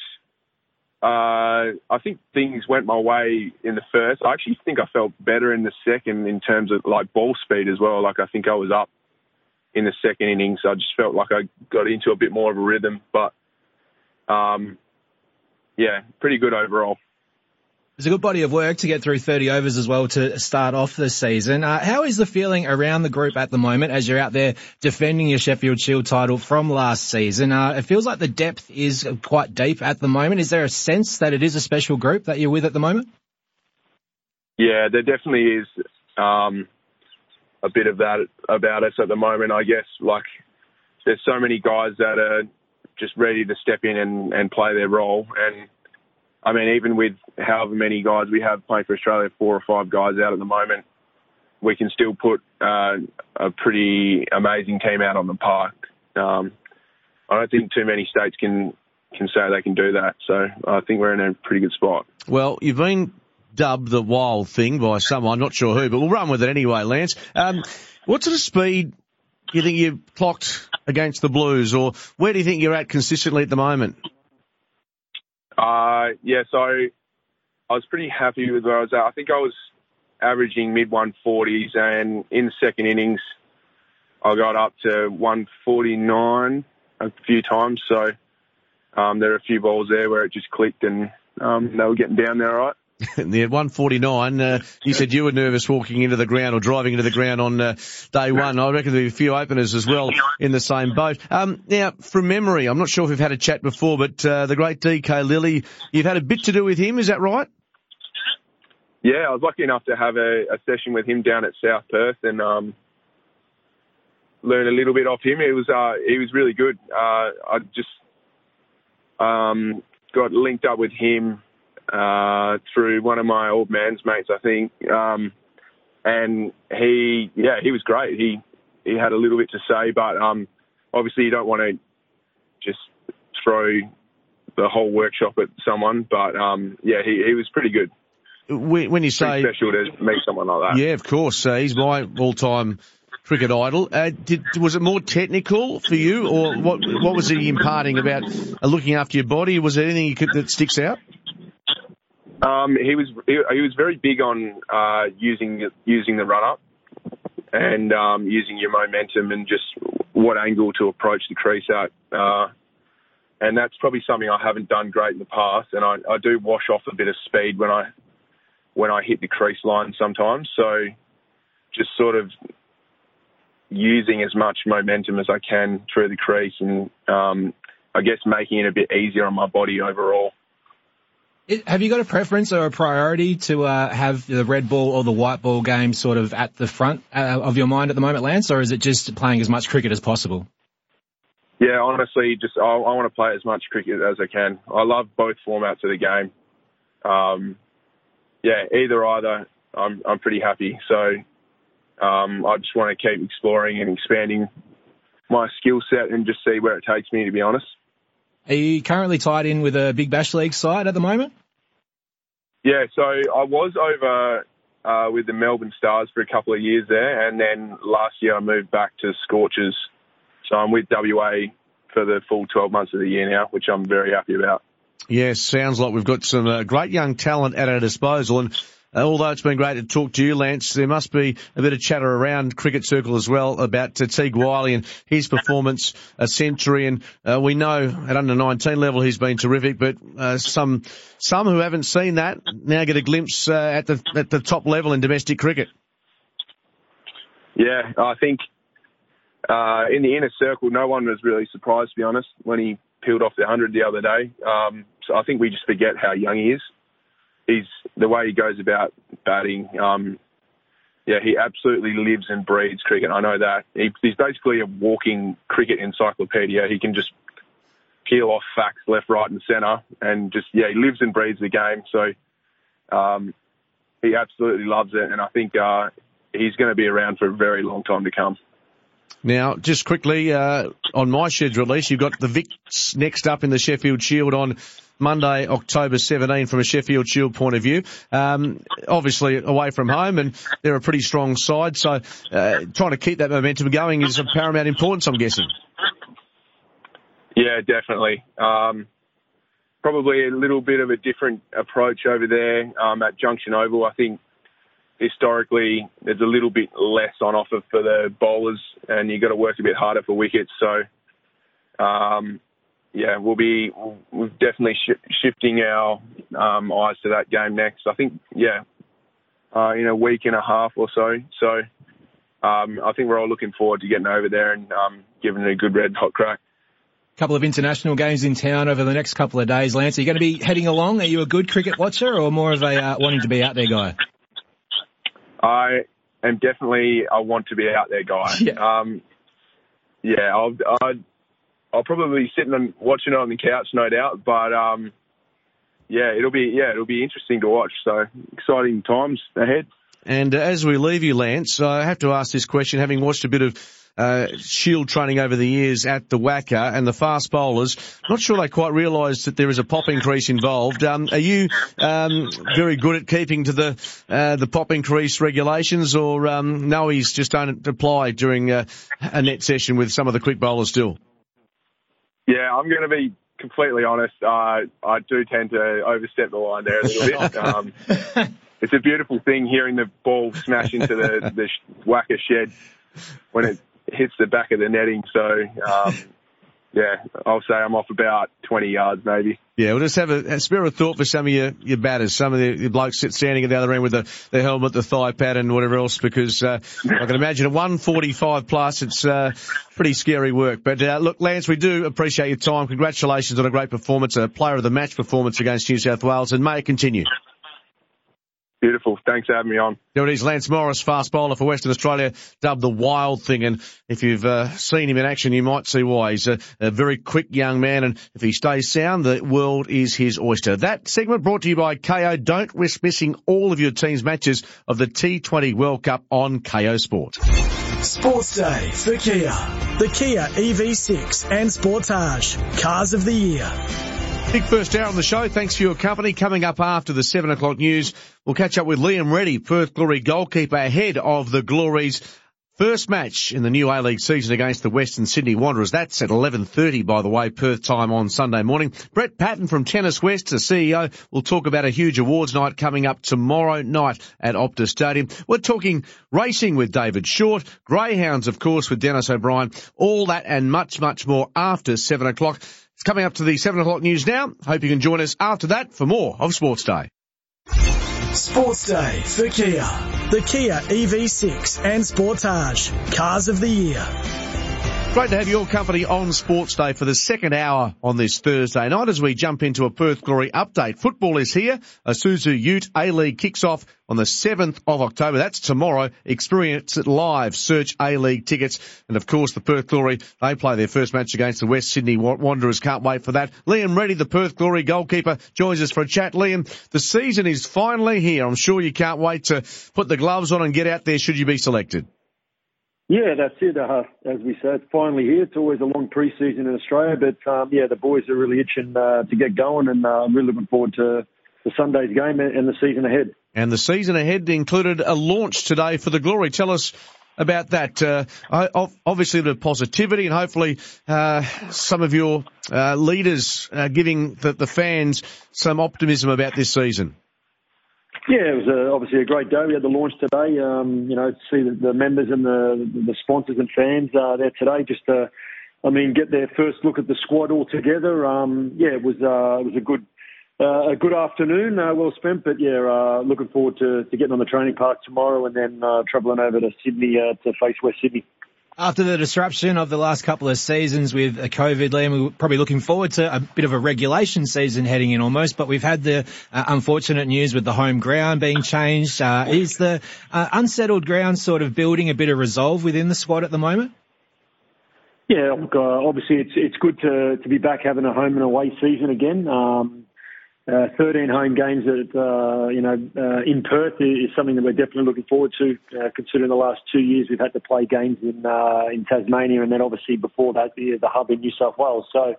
S19: uh, I think things went my way in the first. I actually think I felt better in the second in terms of like ball speed as well. Like I think I was up in the second innings. So I just felt like I got into a bit more of a rhythm, but, um, yeah, pretty good overall.
S6: It's a good body of work to get through 30 overs as well to start off the season. Uh, how is the feeling around the group at the moment as you're out there defending your Sheffield Shield title from last season? Uh, it feels like the depth is quite deep at the moment. Is there a sense that it is a special group that you're with at the moment?
S19: Yeah, there definitely is um, a bit of that about us at the moment. I guess like there's so many guys that are just ready to step in and, and play their role and I mean, even with however many guys we have playing for Australia, four or five guys out at the moment, we can still put uh, a pretty amazing team out on the park. Um, I don't think too many states can can say they can do that. So I think we're in a pretty good spot.
S5: Well, you've been dubbed the wild thing by someone, I'm not sure who, but we'll run with it anyway, Lance. Um, what sort of speed do you think you've clocked against the Blues, or where do you think you're at consistently at the moment?
S19: Uh, yeah, so I was pretty happy with where I was at. I think I was averaging mid 140s, and in the second innings, I got up to 149 a few times. So um, there are a few balls there where it just clicked, and um, they were getting down there, all right.
S5: the 149, uh, you said you were nervous walking into the ground or driving into the ground on uh, day one. I reckon there'll be a few openers as well in the same boat. Um, now, from memory, I'm not sure if we've had a chat before, but uh, the great DK Lillee, you've had a bit to do with him, is that right?
S19: Yeah, I was lucky enough to have a, a session with him down at South Perth and um, learn a little bit off him. It was uh, he was really good. Uh, I just um, got linked up with him uh, through one of my old man's mates, I think. Um, and he, yeah, he was great. He he had a little bit to say, but um, obviously you don't want to just throw the whole workshop at someone. But um, yeah, he, he was pretty good.
S5: When you say
S19: pretty special to meet someone like that.
S5: Yeah, of course. Uh, he's my all-time cricket idol. Uh, did, was it more technical for you, or what? What was he imparting about looking after your body? Was there anything could, that sticks out?
S19: Um, he was he, he, was very big on uh, using using the run up and um, using your momentum and just what angle to approach the crease at. Uh, and that's probably something I haven't done great in the past. And I, I do wash off a bit of speed when I when I hit the crease line sometimes. So just sort of using as much momentum as I can through the crease and um, I guess making it a bit easier on my body overall.
S6: Have you got a preference or a priority to uh, have the red ball or the white ball game sort of at the front uh, of your mind at the moment, Lance, or is it just playing as much cricket as possible?
S19: Yeah, honestly, just I, I want to play as much cricket as I can. I love both formats of the game. Um, yeah, either either, I'm I'm pretty happy. So um, I just want to keep exploring and expanding my skill set and just see where it takes me. To be honest.
S6: Are you currently tied in with a Big Bash League side at the moment?
S19: Yeah, so I was over uh, with the Melbourne Stars for a couple of years there, and then last year I moved back to Scorchers. So I'm with WA for the full 12 months of the year now, which I'm very happy about.
S5: Yes, sounds like we've got some uh, great young talent at our disposal. And although it's been great to talk to you, Lance, there must be a bit of chatter around Cricket Circle as well about uh, Teague Wyllie and his performance, a century. And uh, we know at under 19 level he's been terrific, but uh, some some who haven't seen that now get a glimpse uh, at the at the top level in domestic cricket.
S19: Yeah, I think uh, in the inner circle, no one was really surprised, to be honest, when he peeled off the 100 the other day. Um, so I think we just forget how young he is he's the way he goes about batting. Um, yeah, he absolutely lives and breathes cricket. I know that. He, he's basically a walking cricket encyclopedia. He can just peel off facts left, right, and centre, and just yeah, he lives and breathes the game. So um, he absolutely loves it, and I think uh, he's going to be around for a very long time to come.
S5: Now, just quickly, uh, on my schedule at least, you've got the Vics next up in the Sheffield Shield on Monday, October 17 from a Sheffield Shield point of view. Um, obviously away from home and they're a pretty strong side, so uh, trying to keep that momentum going is of paramount importance, I'm guessing.
S19: Yeah, definitely. Um, probably a little bit of a different approach over there um, at Junction Oval. I think historically there's a little bit less on offer for the bowlers, and you've got to work a bit harder for wickets. So, um, yeah, we'll be we're definitely sh- shifting our um, eyes to that game next. I think, yeah, uh, in a week and a half or so. So, um, I think we're all looking forward to getting over there and um, giving it a good red hot crack.
S6: Couple of international games in town over the next couple of days, Lance. Are you going to be heading along? Are you a good cricket watcher or more of a uh, wanting to be out there guy?
S19: I am definitely I want to be out there guy.
S6: Yeah.
S19: Um, yeah, I'll, I'll I'll probably be sitting and watching it on the couch, no doubt. But um, yeah, it'll be yeah it'll be interesting to watch. So exciting times ahead.
S5: And uh, as we leave you, Lance, I have to ask this question, having watched a bit of uh, shield training over the years at the WACA and the fast bowlers. Not sure they quite realised that there is a popping crease involved. Um, are you um, very good at keeping to the uh, the popping crease regulations, or um, no, he's just don't apply during uh, a net session with some of the quick bowlers still?
S19: Yeah, I'm going to be completely honest. Uh, I do tend to overstep the line there a little bit. Um, it's a beautiful thing hearing the ball smash into the, the WACA shed when it hits the back of the netting. So, um, yeah, I'll say I'm off about 20 yards maybe.
S5: Yeah, we'll just have a, a spare of thought for some of your, your batters, some of the, blokes sit standing at the other end with the, the helmet, the thigh pad and whatever else because, uh, I can imagine at 145 plus, it's, uh, pretty scary work. But, uh, look, Lance, we do appreciate your time. Congratulations on a great performance, a player of the match performance against New South Wales and may it continue.
S19: Beautiful. Thanks for having me on.
S5: There it is, Lance Morris, fast bowler for Western Australia, dubbed the Wild Thing. And if you've uh, seen him in action, you might see why. He's a, a, very quick young man, and if he stays sound, the world is his oyster. That segment brought to you by Kayo. Don't risk missing all of your team's matches of the T20 World Cup on Kayo Sport.
S4: Sports Day for Kia. The Kia EV6 and Sportage. Cars of the Year.
S5: Big first hour on the show. Thanks for your company. Coming up after the seven o'clock news, we'll catch up with Liam Reddy, Perth Glory goalkeeper, ahead of the Glory's first match in the new A-League season against the Western Sydney Wanderers. That's at 11.30, by the way, Perth time on Sunday morning. Brett Patton from Tennis West, the CEO, will talk about a huge awards night coming up tomorrow night at Optus Stadium. We're talking racing with David Short, Greyhounds, of course, with Dennis O'Brien. All that and much, much more after seven o'clock. Coming up to the 7 o'clock news now. Hope you can join us after that for more of Sports Day.
S4: Sports Day for Kia. The Kia EV6 and Sportage. Cars of the Year.
S5: Great to have your company on Sports Day for the second hour on this Thursday night as we jump into a Perth Glory update. Football is here. Isuzu Ute A-League kicks off on the 7th of October. That's tomorrow. Experience it live. Search A-League tickets. And of course, the Perth Glory, they play their first match against the West Sydney Wanderers. Can't wait for that. Liam Reddy, the Perth Glory goalkeeper, joins us for a chat. Liam, the season is finally here. I'm sure you can't wait to put the gloves on and get out there should you be selected.
S20: Yeah, that's it. Uh, as we said, finally here. It's always a long pre-season in Australia, but um, yeah, the boys are really itching uh, to get going, and uh, I'm really looking forward to the Sunday's game and the season ahead.
S5: And the season ahead included a launch today for the Glory. Tell us about that. Uh, obviously, the positivity and hopefully uh, some of your uh, leaders giving the, the fans some optimism about this season.
S20: Yeah, it was a, obviously a great day. We had the launch today. Um, you know, to see the, the members and the, the sponsors and fans uh, there today, just to, I mean, get their first look at the squad all together. Um, yeah, it was uh, it was a good uh, a good afternoon, uh, well spent. But yeah, uh, looking forward to, to getting on the training park tomorrow and then uh, travelling over to Sydney uh, to face West Sydney.
S6: After the disruption of the last couple of seasons with COVID, Liam, we are probably looking forward to a bit of a regulation season heading in almost, but we've had the uh, unfortunate news with the home ground being changed. Uh, is the uh, unsettled ground sort of building a bit of resolve within the squad at the moment?
S20: Yeah, look, uh, obviously it's it's good to to be back having a home and away season again. Um, uh, 13 home games at uh, you know uh, in Perth is something that we're definitely looking forward to. Uh, considering the last two years we've had to play games in uh, in Tasmania, and then obviously before that the, the hub in New South Wales. So.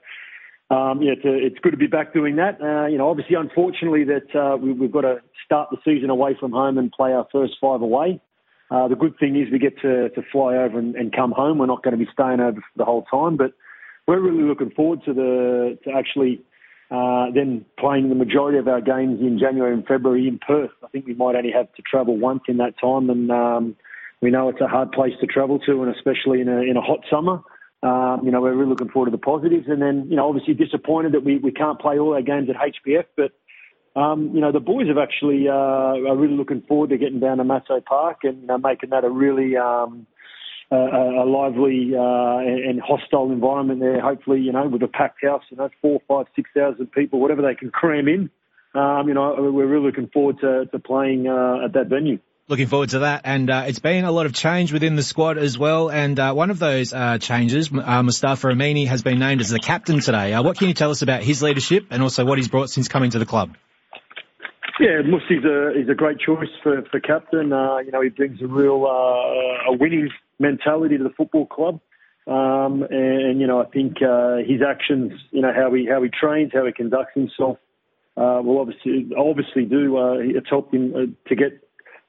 S20: Um, yeah, it's, a, it's good to be back doing that. Uh, you know, obviously, unfortunately, that uh, we, we've got to start the season away from home and play our first five away. Uh, the good thing is we get to, to fly over and, and come home. We're not going to be staying over the whole time, but we're really looking forward to the to actually uh, then playing the majority of our games in January and February in Perth. I think we might only have to travel once in that time, and um, we know it's a hard place to travel to, and especially in a, in a hot summer. Um, you know, we're really looking forward to the positives, and then you know, obviously disappointed that we, we can't play all our games at HBF, but um, you know, the boys have actually uh, are really looking forward to getting down to Matto Park and uh, making that a really um, a, a lively uh, and hostile environment there. Hopefully, you know, with a packed house, you know, four, five, six thousand people, whatever they can cram in. Um, you know, we're really looking forward to, to playing uh, at that venue.
S6: Looking forward to that, and uh, it's been a lot of change within the squad as well. And uh, one of those uh, changes, uh, Mustafa Amini has been named as the captain today. Uh, what can you tell us about his leadership and also what he's brought since coming to the club?
S20: Yeah, Musti's a he's a great choice for for captain. Uh, you know, he brings a real uh, a winning mentality to the football club. Um, and, you know, I think uh, his actions, you know, how he how he trains, how he conducts himself, uh, will obviously obviously do. Uh, it's helped him uh, to get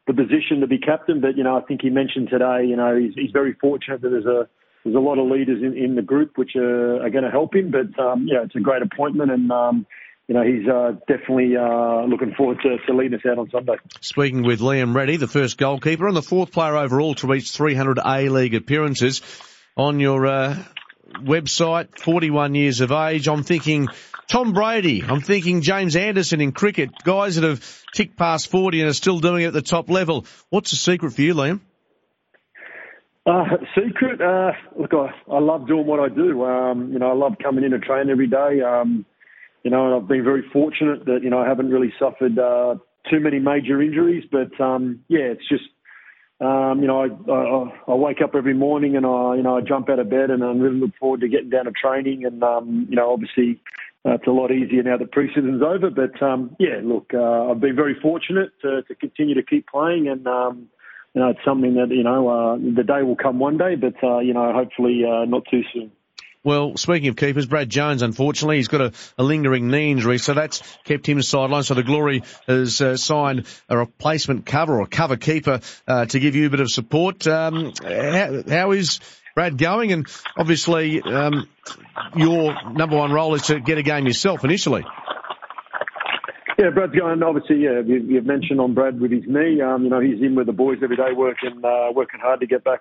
S20: the position to be captain. But you know, I think he mentioned today, you know, he's, he's very fortunate that there's a there's a lot of leaders in, in the group which are, are going to help him. But um, yeah, it's a great appointment, and um, you know, he's uh, definitely uh, looking forward to, to leading us out on Sunday.
S5: Speaking with Liam Reddy, the first goalkeeper and the fourth player overall to reach 300 A-League appearances. On your uh, website, 41 years of age, I'm thinking Tom Brady, I'm thinking James Anderson in cricket, guys that have ticked past 40 and are still doing it at the top level. What's the secret for you, Liam?
S20: Uh, secret, uh, look, I, I love doing what I do. Um, you know, I love coming in and train every day. Um, you know, and I've been very fortunate that you know I haven't really suffered uh, too many major injuries. But um, yeah, it's just um, you know I, I, I wake up every morning and I you know I jump out of bed and I really look forward to getting down to training. And um, you know obviously uh, it's a lot easier now that preseason's over. But um, yeah, look, uh, I've been very fortunate to, to continue to keep playing and. Um, you know, it's something that you know uh, the day will come one day, but uh, you know, hopefully uh, not too soon.
S5: Well, speaking of keepers, Brad Jones, unfortunately, he's got a, a lingering knee injury, so that's kept him sidelined. So the Glory has uh, signed a replacement cover or cover keeper uh, to give you a bit of support. Um, how, how is Brad going? And obviously, um, your number one role is to get a game yourself initially.
S20: Yeah, Brad's going. Obviously, yeah, you've mentioned on Brad with his knee. Um, you know, he's in with the boys every day, working uh, working hard to get back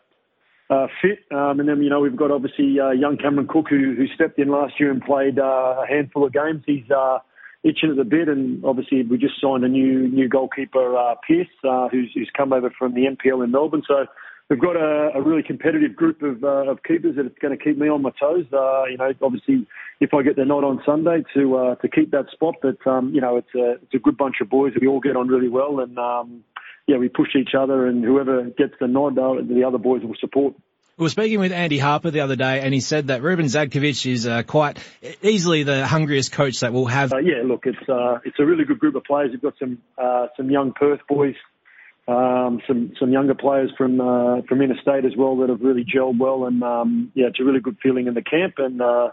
S20: uh, fit. Um, and then, you know, we've got obviously uh, young Cameron Cook who, who stepped in last year and played uh, a handful of games. He's uh, itching at the bit, and obviously we just signed a new new goalkeeper, uh, Pierce, uh, who's, who's come over from the NPL in Melbourne. So we've got a, a really competitive group of, uh, of keepers that it's going to keep me on my toes. Uh, you know, obviously if I get the nod on Sunday to uh, to keep that spot, but um, you know, it's a it's a good bunch of boys. that We all get on really well, and um, yeah, we push each other, and whoever gets the nod, the other boys will support.
S6: We were speaking with Andy Harper the other day, and he said that Ruben Zadkovich is uh, quite easily the hungriest coach that we'll have.
S20: Uh, yeah, look, it's uh, it's a really good group of players. We've got some uh, some young Perth boys, um, some some younger players from uh, from interstate as well that have really gelled well, and um, yeah, it's a really good feeling in the camp, and uh,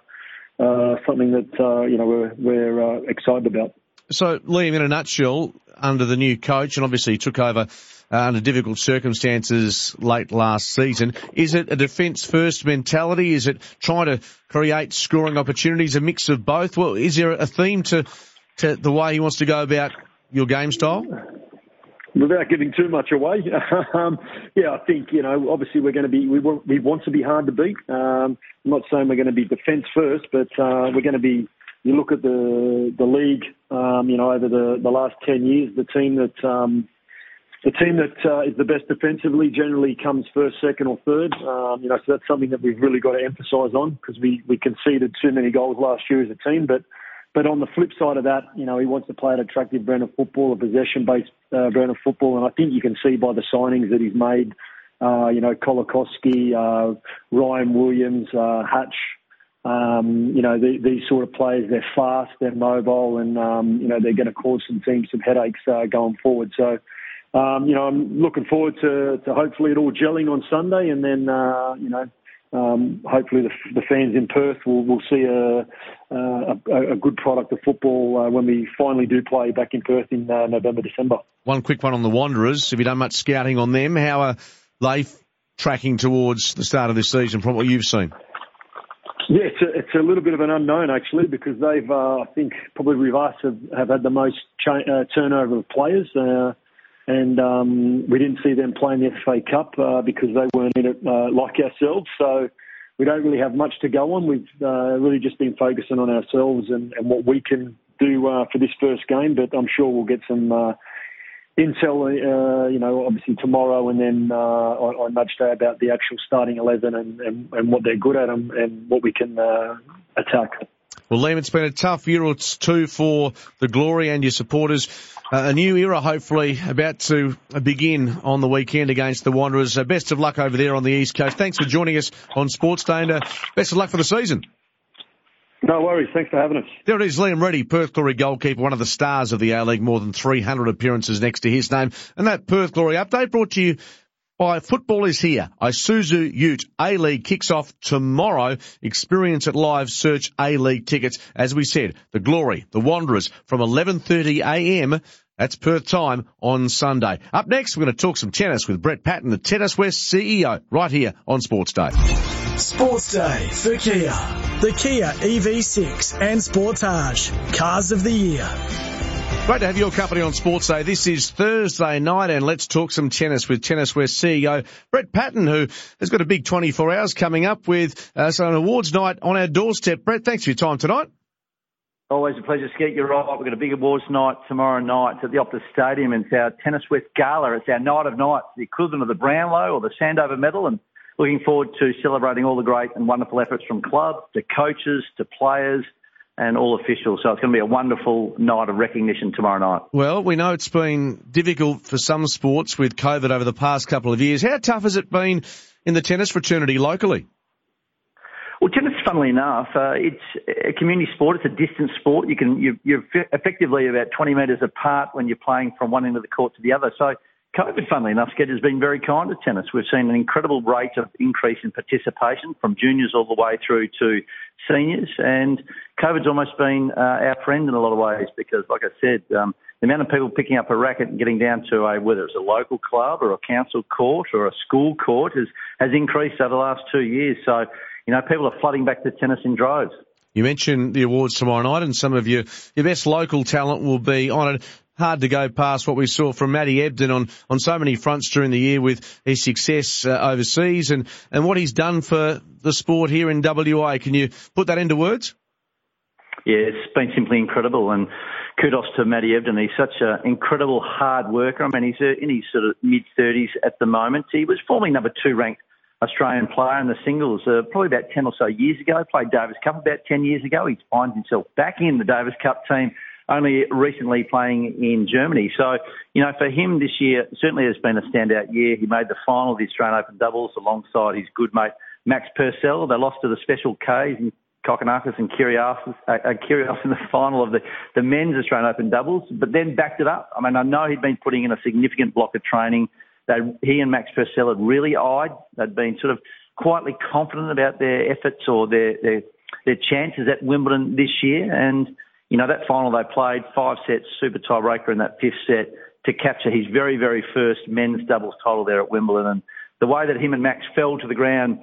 S20: uh, something that uh, you know we're we're uh, excited about.
S5: So, Liam, in a nutshell, under the new coach, and obviously he took over uh, under difficult circumstances late last season, is it a defence first mentality? Is it trying to create scoring opportunities? A mix of both? Well, is there a theme to to the way he wants to go about your game style?
S20: Without giving too much away, um, yeah, I think you know. Obviously, we're going to be we want we want to be hard to beat. Um, I'm not saying we're going to be defence first, but uh, we're going to be you look at the the league, um, you know, over the, the last ten years, the team that um, the team that uh, is the best defensively generally comes first, second, or third. Um, you know, so that's something that we've really got to emphasise on because we we conceded too many goals last year as a team. But but on the flip side of that, you know, he wants to play an attractive brand of football, a possession-based uh, brand of football, and I think you can see by the signings that he's made. Uh, you know, Colakovski, uh, Ryan Williams, uh, Hatch, um, you know, the, these sort of players, they're fast, they're mobile, and, um, you know, they're going to cause some teams some headaches uh, going forward. So, um, you know, I'm looking forward to, to hopefully it all gelling on Sunday and then, uh, you know, um, hopefully the, the, fans in Perth will, will see a, a, a, good product of football uh, when we finally do play back in Perth in uh, November, December.
S5: One quick one on the Wanderers. Have you done much scouting on them? How are they tracking towards the start of this season from what you've seen?
S20: Yeah, it's a, it's a little bit of an unknown actually because they've, uh, I think, probably with us have, have had the most cha- uh, turnover of players, uh, and um, we didn't see them playing the FA Cup uh, because they weren't in it uh, like ourselves. So we don't really have much to go on. We've uh, really just been focusing on ourselves and, and what we can do uh, for this first game. But I'm sure we'll get some intel, uh, you know, obviously tomorrow, and then uh, on, on Day about the actual starting eleven and, and, and what they're good at and, and what we can uh, attack.
S5: Well, Liam, it's been a tough year or two for the Glory and your supporters. Uh, a new era, hopefully, about to begin on the weekend against the Wanderers. Uh, best of luck over there on the East Coast. Thanks for joining us on Sports Day, and uh, best of luck for the season.
S20: No worries. Thanks for having us.
S5: There it is, Liam Reddy, Perth Glory goalkeeper, one of the stars of the A-League, more than 300 appearances next to his name. And that Perth Glory update brought to you by Football is Here. Isuzu Ute A-League kicks off tomorrow. Experience it live. Search A-League tickets. As we said, the Glory, the Wanderers from 11.30am. That's Perth time on Sunday. Up next, we're going to talk some tennis with Brett Patton, the Tennis West CEO, right here on Sports Day.
S4: Sports Day for Kia. The Kia EV6 and Sportage. Cars of the Year.
S5: Great to have your company on Sports Day. This is Thursday night and let's talk some tennis with Tennis West CEO Brett Patton, who has got a big 24 hours coming up with uh, so an awards night on our doorstep. Brett, thanks for your time tonight.
S21: Always a pleasure, Skeet. You're right. We've got a big awards night tomorrow night at the Optus Stadium. It's our Tennis West Gala. It's our night of nights, the equivalent of the Brownlow or the Sandover Medal. And looking forward to celebrating all the great and wonderful efforts from club to coaches to players and all officials. So it's going to be a wonderful night of recognition tomorrow night.
S5: Well, we know it's been difficult for some sports with COVID over the past couple of years. How tough has it been in the tennis fraternity locally?
S21: Well, tennis, funnily enough, uh, it's a community sport. It's a distance sport. You can you're, you're effectively about 20 metres apart when you're playing from one end of the court to the other. So COVID, funnily enough, Sked has been very kind to tennis. We've seen an incredible rate of increase in participation from juniors all the way through to seniors, and COVID's almost been uh, our friend in a lot of ways because, like I said, um, the amount of people picking up a racket and getting down to a whether it's a local club or a council court or a school court has has increased over the last two years. So, you know, people are flooding back to tennis in droves.
S5: You mentioned the awards tomorrow night, and some of your your best local talent will be on it. hard to go past what we saw from Matty Ebden on, on so many fronts during the year with his success uh, overseas and, and what he's done for the sport here in WA. Can you put that into words?
S21: Yeah, it's been simply incredible and kudos to Matty Ebden. He's such an incredible hard worker. I mean, he's uh, in his sort of mid 30s at the moment. He was formerly number two ranked Australian player in the singles uh, probably about 10 or so years ago. Played Davis Cup about 10 years ago. He finds himself back in the Davis Cup team only recently playing in Germany. So, you know, for him this year certainly has been a standout year. He made the final of the Australian Open doubles alongside his good mate Max Purcell. They lost to the Special Ks and Kokkinakis and Kyrgios, uh, uh, in the final of the, the men's Australian Open doubles, but then backed it up. I mean, I know he'd been putting in a significant block of training. They, he and Max Purcell had really eyed. They'd been sort of quietly confident about their efforts or their, their, their chances at Wimbledon this year. And you know, that final they played five sets, super tiebreaker in that fifth set to capture his very, very first men's doubles title there at Wimbledon. And the way that him and Max fell to the ground,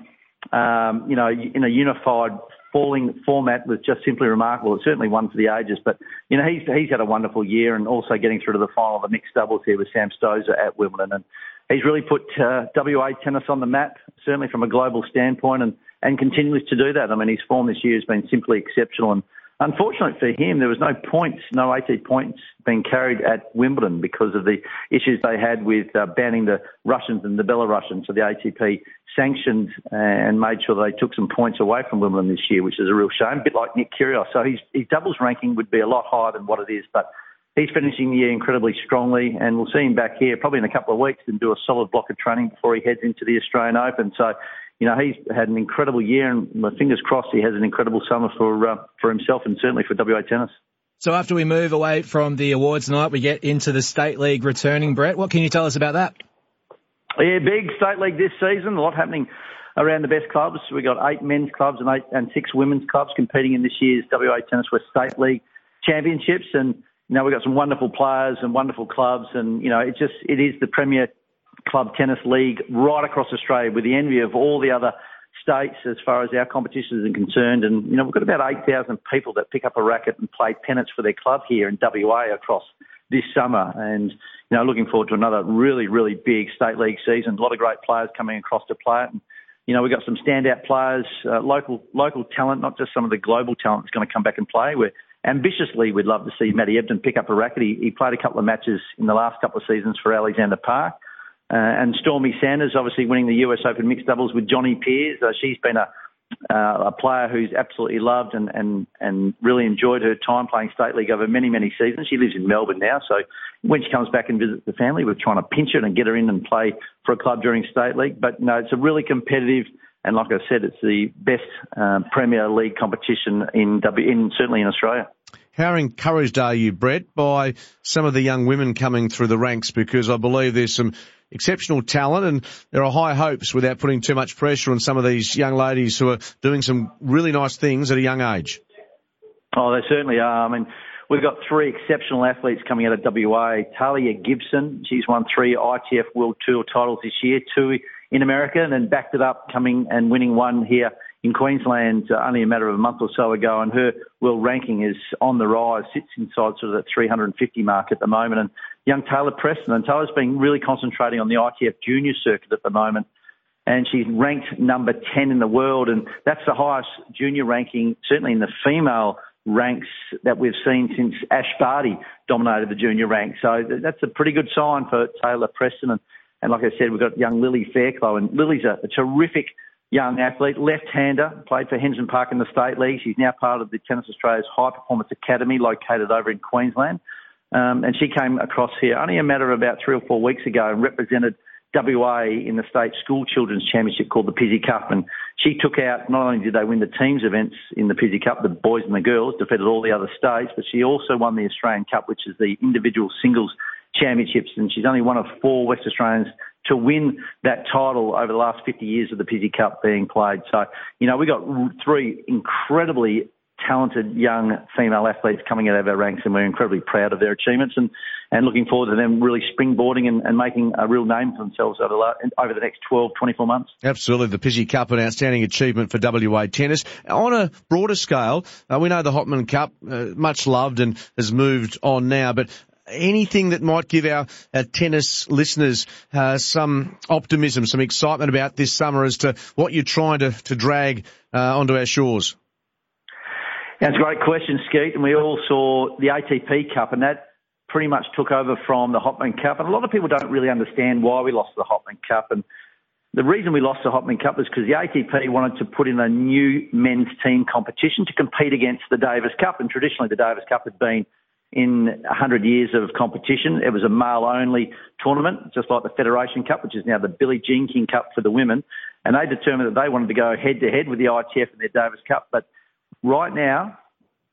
S21: um, you know, in a unified falling format was just simply remarkable. It's certainly one for the ages, but you know he's he's had a wonderful year and also getting through to the final of the mixed doubles here with Sam Stosur at Wimbledon, and he's really put uh, WA tennis on the map, certainly from a global standpoint, and and continues to do that. I mean, his form this year has been simply exceptional, and Unfortunately for him, there was no points, no AT points being carried at Wimbledon because of the issues they had with uh, banning the Russians and the Belarusians. So the ATP sanctioned and made sure they took some points away from Wimbledon this year, which is a real shame. A bit like Nick Kyrgios. So his, his doubles ranking would be a lot higher than what it is, but he's finishing the year incredibly strongly, and we'll see him back here probably in a couple of weeks and do a solid block of training before he heads into the Australian Open. So you know, he's had an incredible year, and my fingers crossed he has an incredible summer for uh, for himself and certainly for WA tennis.
S6: So after we move away from the awards night, we get into the state league returning. Brett, what can you tell us about that?
S21: Yeah, big state league this season. A lot happening around the best clubs. We got eight men's clubs and eight and six women's clubs competing in this year's WA Tennis West State League Championships, and you know we've got some wonderful players and wonderful clubs, and you know it just it is the premier club tennis league right across Australia with the envy of all the other states as far as our competitions are concerned. And, you know, we've got about 8,000 people that pick up a racket and play tennis for their club here in WA across this summer. And, you know, looking forward to another really, really big state league season. A lot of great players coming across to play it. And, you know, we've got some standout players, uh, local local talent, not just some of the global talent that's going to come back and play. We're ambitiously, we'd love to see Matty Ebden pick up a racket. He, he played a couple of matches in the last couple of seasons for Alexander Park. Uh, and Stormy Sanders, obviously winning the US Open mixed doubles with Johnny Peers. Uh, she's been a uh, a player who's absolutely loved and, and, and really enjoyed her time playing state league over many, many seasons. She lives in Melbourne now, so when she comes back and visits the family, we're trying to pinch her and get her in and play for a club during state league. But no, it's a really competitive, and like I said, it's the best uh, Premier League competition in, w, in certainly in Australia.
S5: How encouraged are you, Brett, by some of the young women coming through the ranks? Because I believe there's some exceptional talent and there are high hopes without putting too much pressure on some of these young ladies who are doing some really nice things at a young age.
S21: Oh, they certainly are. I mean, we've got three exceptional athletes coming out of WA. Talia Gibson, she's won three ITF World Tour titles this year, two in America, and then backed it up coming and winning one here in Queensland uh, only a matter of a month or so ago, and her world ranking is on the rise, sits inside sort of the 350 mark at the moment. And young Taylor Preston, and Taylor's been really concentrating on the ITF junior circuit at the moment, and she's ranked number 10 in the world, and that's the highest junior ranking, certainly in the female ranks that we've seen since Ash Barty dominated the junior ranks. So that's a pretty good sign for Taylor Preston. And, and like I said, we've got young Lily Fairclough, and Lily's a, a terrific young athlete, left-hander, played for Hensman Park in the State League. She's now part of the Tennis Australia's High Performance Academy located over in Queensland. Um, and she came across here only a matter of about three or four weeks ago and represented WA in the state school children's championship called the Pizzey Cup. And she took out, not only did they win the teams events in the Pizzey Cup, the boys and the girls, defeated all the other states, but she also won the Australian Cup, which is the individual singles championships. And she's only one of four West Australians to win that title over the last 50 years of the Pizzey Cup being played. So, you know, we got three incredibly talented young female athletes coming out of our ranks, and we're incredibly proud of their achievements and, and looking forward to them really springboarding and, and making a real name for themselves over the, over the next 12, 24 months.
S5: Absolutely. The Pizzey Cup, an outstanding achievement for WA tennis. On a broader scale, uh, we know the Hopman Cup, uh, much loved and has moved on now, but anything that might give our, our tennis listeners uh, some optimism, some excitement about this summer as to what you're trying to, to drag uh, onto our shores?
S21: That's a great question, Skeet. And we all saw the ATP Cup, and that pretty much took over from the Hopman Cup. And a lot of people don't really understand why we lost the Hopman Cup. And the reason we lost the Hopman Cup was because the ATP wanted to put in a new men's team competition to compete against the Davis Cup. And traditionally, the Davis Cup had been in 100 years of competition. It was a male only tournament, just like the Federation Cup, which is now the Billie Jean King Cup for the women. And they determined that they wanted to go head to head with the ITF and their Davis Cup. But right now,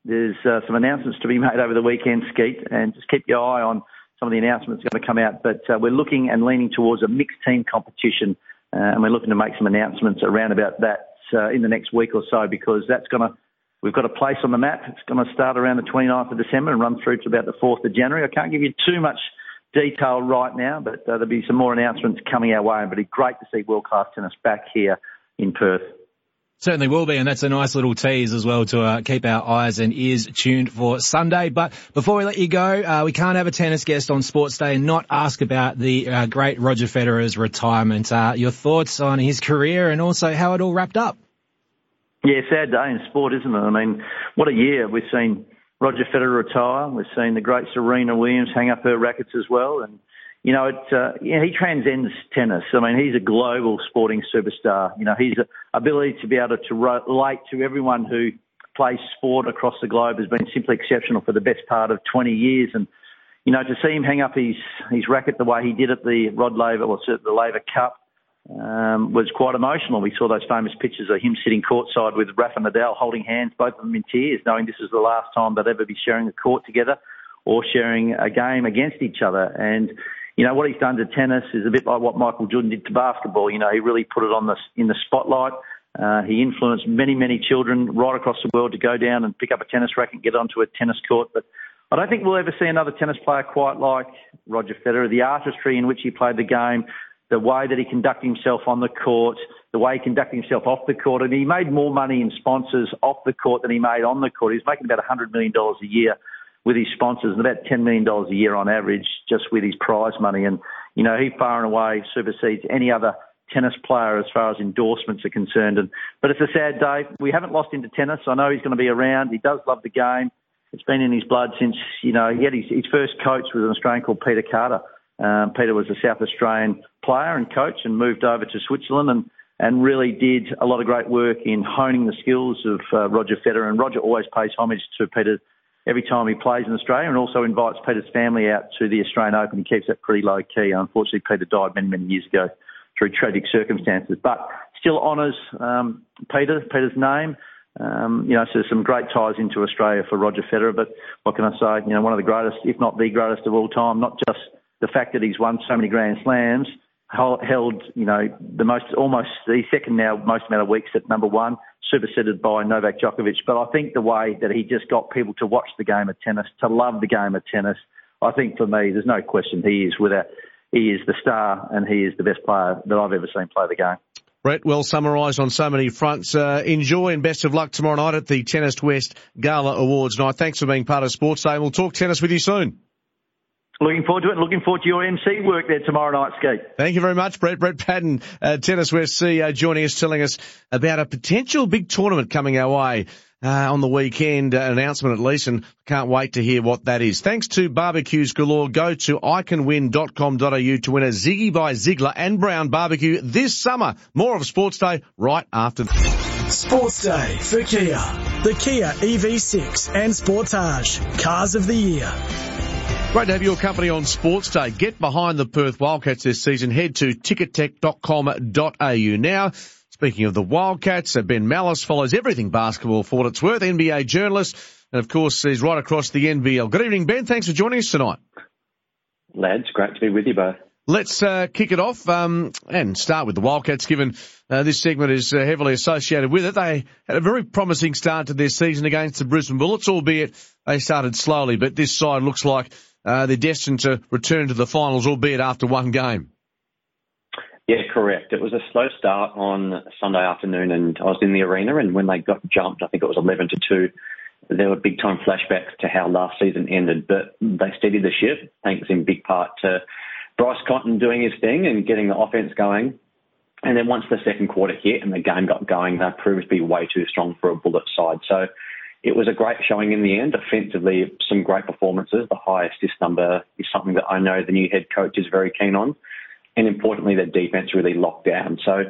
S21: there's uh, some announcements to be made over the weekend, Skeet, and just keep your eye on some of the announcements going to come out. But uh, we're looking and leaning towards a mixed team competition, uh, and we're looking to make some announcements around about that uh, in the next week or so because that's going to We've got a place on the map. It's going to start around the 29th of December and run through to about the 4th of January. I can't give you too much detail right now, but uh, there'll be some more announcements coming our way. But it'll be great to see world class tennis back here in Perth.
S6: Certainly will be, and that's a nice little tease as well to uh, keep our eyes and ears tuned for Sunday. But before we let you go, uh, we can't have a tennis guest on Sports Day and not ask about the uh, great Roger Federer's retirement. Uh, your thoughts on his career and also how it all wrapped up?
S21: Yeah, sad day in sport, isn't it? I mean, what a year. We've seen Roger Federer retire. We've seen the great Serena Williams hang up her rackets as well. And, you know, it, uh, he transcends tennis. I mean, he's a global sporting superstar. You know, his ability to be able to relate to everyone who plays sport across the globe has been simply exceptional for the best part of 20 years. And, you know, to see him hang up his, his racket the way he did at the Rod Laver, or the Laver Cup, um, was quite emotional. We saw those famous pictures of him sitting courtside with Rafa Nadal holding hands, both of them in tears, knowing this is the last time they'd ever be sharing a court together or sharing a game against each other. And you know what he's done to tennis is a bit like what Michael Jordan did to basketball. You know, he really put it on the in the spotlight. Uh, he influenced many, many children right across the world to go down and pick up a tennis racket and get onto a tennis court. But I don't think we'll ever see another tennis player quite like Roger Federer. The artistry in which he played the game, the way that he conducted himself on the court, the way he conducted himself off the court, and he made more money in sponsors off the court than he made on the court. He's making about $100 million a year with his sponsors and about $10 million a year on average just with his prize money. And, you know, he far and away supersedes any other tennis player as far as endorsements are concerned. And But it's a sad day. We haven't lost him to tennis. I know he's going to be around. He does love the game. It's been in his blood since, you know, he had his, his first coach was an Australian called Peter Carter. Um, Peter was a South Australian player and coach and moved over to Switzerland and, and really did a lot of great work in honing the skills of uh, Roger Federer. And Roger always pays homage to Peter every time he plays in Australia and also invites Peter's family out to the Australian Open. He keeps that pretty low key. Unfortunately, Peter died many, many years ago through tragic circumstances, but still honours um, Peter, Peter's name. Um, you know, so some great ties into Australia for Roger Federer, but what can I say? You know, one of the greatest, if not the greatest of all time, not just the fact that he's won so many Grand Slams, held, you know, the most, almost the second now most amount of weeks at number one, superseded by Novak Djokovic. But I think the way that he just got people to watch the game of tennis, to love the game of tennis, I think for me, there's no question he is without, he is the star and he is the best player that I've ever seen play the game.
S5: Brett, well summarised on so many fronts. Uh, enjoy and best of luck tomorrow night at the Tennis West Gala Awards night. Thanks for being part of Sports Day. We'll talk tennis with you soon.
S21: Looking forward to it. Looking forward to your MC work there tomorrow night, Ski.
S5: Thank you very much, Brett. Brett Paddon, uh, Tennis West CEO, joining us, telling us about a potential big tournament coming our way. Uh, on the weekend, uh, announcement at least, and can't wait to hear what that is. Thanks to barbecues galore. Go to iCanWin.com.au to win a Ziggy by Ziegler and Brown barbecue this summer. More of Sports Day right after.
S4: Sports Day for Kia. The Kia EV6 and Sportage. Cars of the Year.
S5: Great to have your company on Sports Day. Get behind the Perth Wildcats this season. Head to ticketek.com.au. Now, speaking of the Wildcats, Ben Mallis follows everything basketball for what it's worth, NBA journalist, and of course he's right across the NBL. Good evening, Ben. Thanks for joining us tonight.
S22: Lads, great to be with you both.
S5: Let's uh, kick it off um, and start with the Wildcats, given uh, this segment is uh, heavily associated with it. They had a very promising start to their season against the Brisbane Bullets, albeit they started slowly, but this side looks like uh, they're destined to return to the finals, albeit after one game.
S22: Yeah, correct. It was a slow start on Sunday afternoon, and I was in the arena. And when they got jumped, I think it was eleven to two. There were big time flashbacks to how last season ended, but they steadied the ship, thanks in big part to Bryce Cotton doing his thing and getting the offense going. And then once the second quarter hit and the game got going, they proved to be way too strong for a bullet side. So it was a great showing in the end. Offensively, some great performances. The high assist number is something that I know the new head coach is very keen on. And importantly, their defense really locked down. So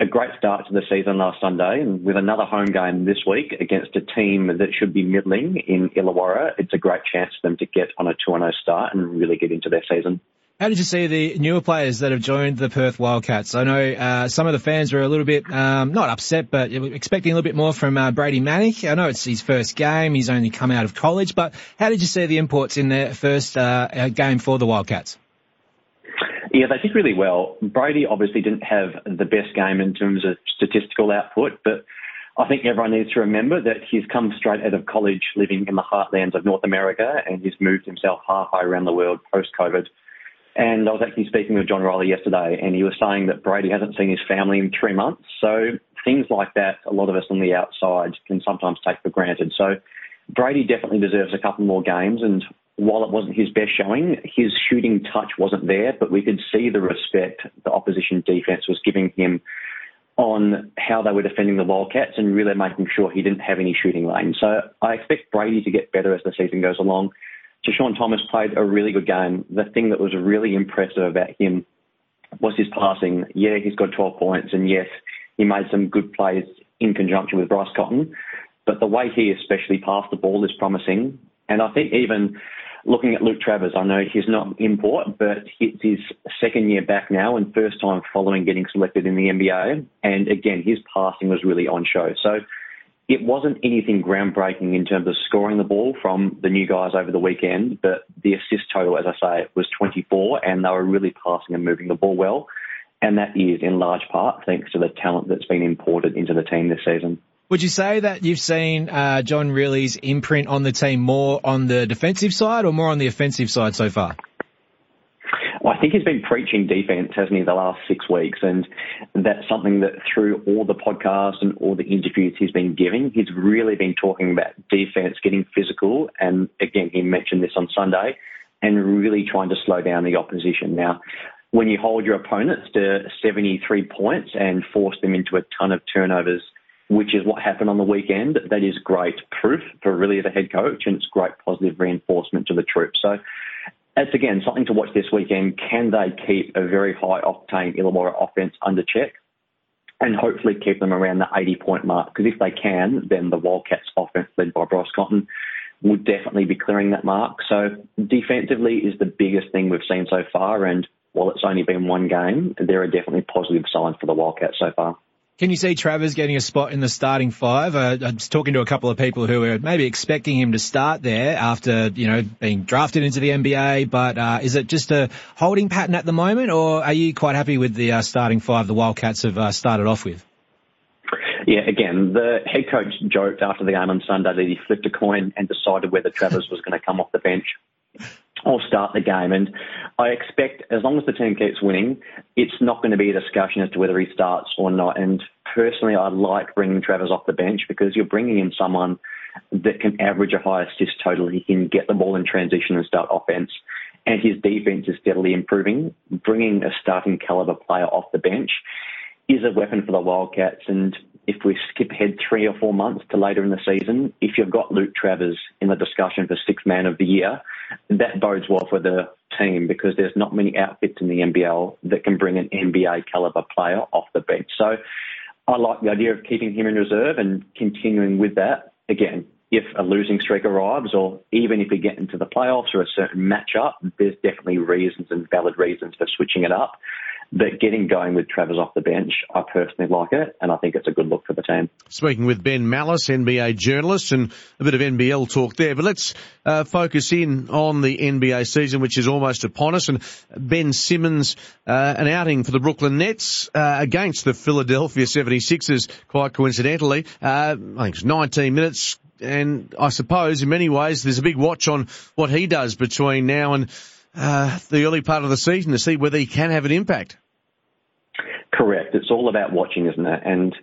S22: a great start to the season last Sunday, and with another home game this week against a team that should be middling in Illawarra, it's a great chance for them to get on a 2-0 start and really get into their season.
S6: How did you see the newer players that have joined the Perth Wildcats? I know uh, some of the fans were a little bit um, not upset, but expecting a little bit more from uh, Brady Manek. I know it's his first game; he's only come out of college. But how did you see the imports in their first uh, uh game for the Wildcats?
S22: Yeah, they did really well. Brady obviously didn't have the best game in terms of statistical output, but I think everyone needs to remember that he's come straight out of college living in the heartlands of North America and he's moved himself halfway around the world post COVID. And I was actually speaking with John Rillie yesterday, and he was saying that Brady hasn't seen his family in three months. So things like that, a lot of us on the outside can sometimes take for granted. So Brady definitely deserves a couple more games. And while it wasn't his best showing, his shooting touch wasn't there, but we could see the respect the opposition defense was giving him on how they were defending the Wildcats and really making sure he didn't have any shooting lane. So I expect Brady to get better as the season goes along. Sean Thomas played a really good game. The thing that was really impressive about him was his passing. Yeah, he's got 12 points, and yes, he made some good plays in conjunction with Bryce Cotton. But the way he especially passed the ball is promising. And I think even looking at Luke Travers, I know he's not import, but it's his second year back now and first time following getting selected in the NBA. And again, his passing was really on show. So it wasn't anything groundbreaking in terms of scoring the ball from the new guys over the weekend, but the assist total, as I say, was 24, and they were really passing and moving the ball well. And that is in large part thanks to the talent that's been imported into the team this season.
S6: Would you say that you've seen uh, John Rillie's imprint on the team more on the defensive side or more on the offensive side so far?
S22: Think he's been preaching defence, hasn't he, the last six weeks? And that's something that through all the podcasts and all the interviews he's been giving, he's really been talking about defence, getting physical. And again, he mentioned this on Sunday and really trying to slow down the opposition. Now, when you hold your opponents to 73 points and force them into a ton of turnovers which is what happened on the weekend. That is great proof for really the head coach, and it's great positive reinforcement to the troops. So it's again something to watch this weekend. Can they keep a very high octane Illawarra offense under check? And hopefully keep them around the 80 point mark. Because if they can, then the Wildcats offense led by Bryce Cotton would definitely be clearing that mark. So defensively is the biggest thing we've seen so far. And while it's only been one game, there are definitely positive signs for the Wildcats so far.
S6: Can you see Travers getting a spot in the starting five? Uh, I was talking to a couple of people who were maybe expecting him to start there after, you know, being drafted into the NBA, but uh, is it just a holding pattern at the moment, or are you quite happy with the uh, starting five the Wildcats have uh, started off with?
S22: Yeah, again, the head coach joked after the game on Sunday that he flipped a coin and decided whether Travers was going to come off the bench or start the game. And I expect as long as the team keeps winning, it's not going to be a discussion as to whether he starts or not. And personally, I like bringing Travers off the bench because you're bringing in someone that can average a high assist total. He can get the ball in transition and start offense. And his defense is steadily improving. Bringing a starting caliber player off the bench is a weapon for the Wildcats. And if we skip ahead three or four months to later in the season, if you've got Luke Travers in the discussion for sixth man of the year, that bodes well for the team because there's not many outfits in the NBL that can bring an NBA caliber player off the bench. So I like the idea of keeping him in reserve and continuing with that. Again, if a losing streak arrives or even if we get into the playoffs or a certain matchup, there's definitely reasons and valid reasons for switching it up. But getting going with Travers off the bench, I personally like it, and I think it's a good look for the team.
S5: Speaking with Ben Mallis, NBA journalist, and a bit of NBL talk there, but let's uh, focus in on the NBA season, which is almost upon us. And Ben Simmons, uh, an outing for the Brooklyn Nets uh, against the Philadelphia 76ers, quite coincidentally. Uh, I think it's 19 minutes, and I suppose in many ways there's a big watch on what he does between now and uh, the early part of the season to see whether he can have an impact.
S22: Correct. It's all about watching, isn't it? And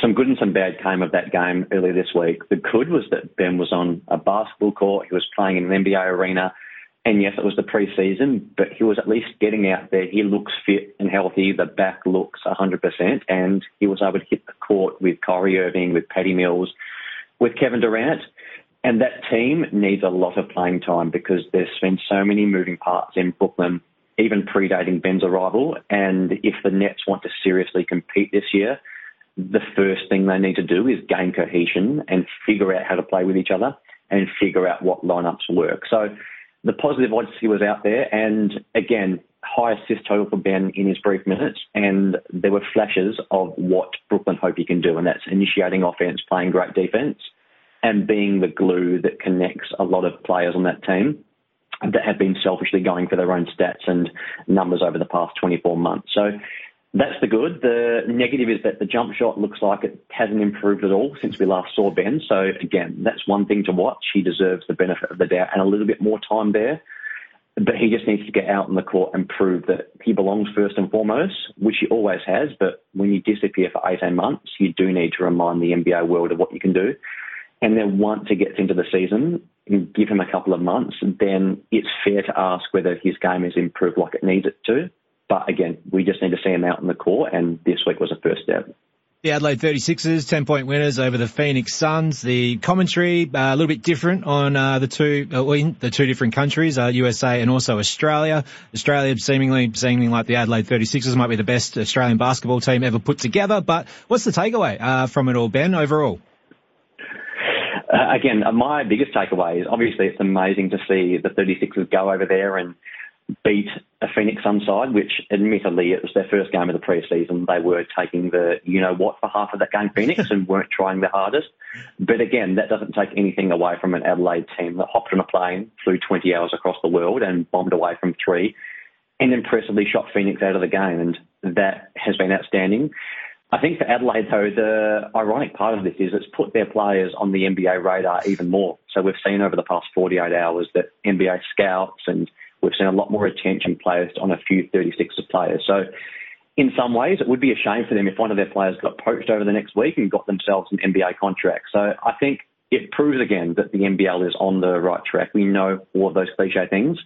S22: some good and some bad came of that game earlier this week. The good was that Ben was on a basketball court. He was playing in an NBA arena. And yes, it was the preseason, but he was at least getting out there. He looks fit and healthy. The back looks 100%. And he was able to hit the court with Kyrie Irving, with Patty Mills, with Kevin Durant. And that team needs a lot of playing time because there's been so many moving parts in Brooklyn even predating Ben's arrival. And if the Nets want to seriously compete this year, the first thing they need to do is gain cohesion and figure out how to play with each other and figure out what lineups work. So the positive odds he was out there, and again, high assist total for Ben in his brief minutes, and there were flashes of what Brooklyn hope he can do, and that's initiating offense, playing great defense, and being the glue that connects a lot of players on that team that have been selfishly going for their own stats and numbers over the past 24 months. So that's the good. The negative is that the jump shot looks like it hasn't improved at all since we last saw Ben. So again, that's one thing to watch. He deserves the benefit of the doubt and a little bit more time there. But he just needs to get out on the court and prove that he belongs first and foremost, which he always has. But when you disappear for 18 months, you do need to remind the NBA world of what you can do. And then once he gets into the season, give him a couple of months, then it's fair to ask whether his game has improved like it needs it to. But again, we just need to see him out in the court, and this week was a first step.
S6: The Adelaide 36ers, 10 point winners over the Phoenix Suns. The commentary, uh, a little bit different on, uh, the two, uh, the two different countries, uh, USA and also Australia. Australia seemingly, seeming like the Adelaide 36ers might be the best Australian basketball team ever put together. But what's the takeaway, uh, from it all, Ben, overall?
S22: Uh, again, uh, my biggest takeaway is obviously it's amazing to see the 36ers go over there and beat a Phoenix Sun side, which admittedly it was their first game of the preseason. They were taking the you know what for half of that game, Phoenix, and weren't trying their hardest. But again, that doesn't take anything away from an Adelaide team that hopped on a plane, flew 20 hours across the world, and bombed away from three, and impressively shot Phoenix out of the game. And that has been outstanding. I think for Adelaide, though, the ironic part of this is it's put their players on the NBA radar even more. So we've seen over the past 48 hours that NBA scouts and we've seen a lot more attention placed on a few 36ers players. So in some ways, it would be a shame for them if one of their players got poached over the next week and got themselves an NBA contract. So I think it proves again that the NBL is on the right track. We know all of those cliche things.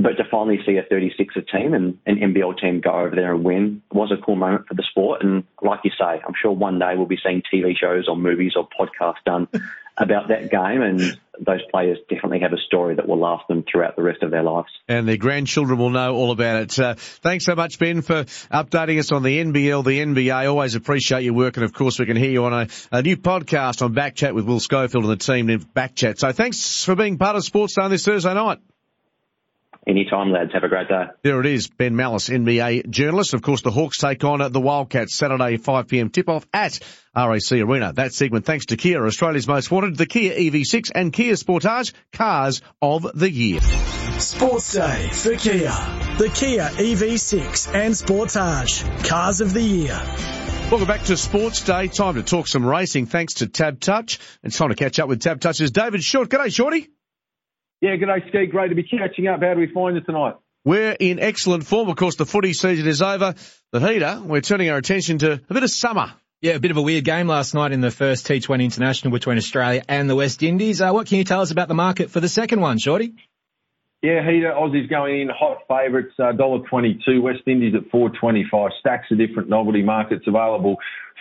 S22: But to finally see a 36er team and an NBL team go over there and win was a cool moment for the sport. And like you say, I'm sure one day we'll be seeing TV shows or movies or podcasts done about that game. And those players definitely have a story that will last them throughout the rest of their lives.
S5: And their grandchildren will know all about it. Uh, thanks so much, Ben, for updating us on the NBL, the NBA. Always appreciate your work. And of course, we can hear you on a, a new podcast on Backchat with Will Schofield and the team named Backchat. So thanks for being part of Sports Day this Thursday night.
S22: Anytime, lads. Have a great day.
S5: There it is. Ben Mallis, NBA journalist. Of course, the Hawks take on the Wildcats Saturday, 5pm tip-off at RAC Arena. That segment thanks to Kia, Australia's most wanted, the Kia EV6 and Kia Sportage, cars of the year.
S4: Sports Day for Kia. The Kia EV6 and Sportage, cars of the year.
S5: Welcome back to Sports Day. Time to talk some racing thanks to Tab Touch. It's time to catch up with Tab Touch's David Short. G'day, Shorty.
S23: Yeah, good day, Ski. Great to be catching up. How do we find you tonight?
S5: We're in excellent form. Of course, the footy season is over. The heater, we're turning our attention to a bit of summer.
S6: Yeah, a bit of a weird game last night in the first T20 International between Australia and the West Indies. Uh, what can you tell us about the market for the second one, Shorty?
S23: Yeah, Heater, Aussies going in hot favourites, uh, $1.22, West Indies at 4.25, stacks of different novelty markets available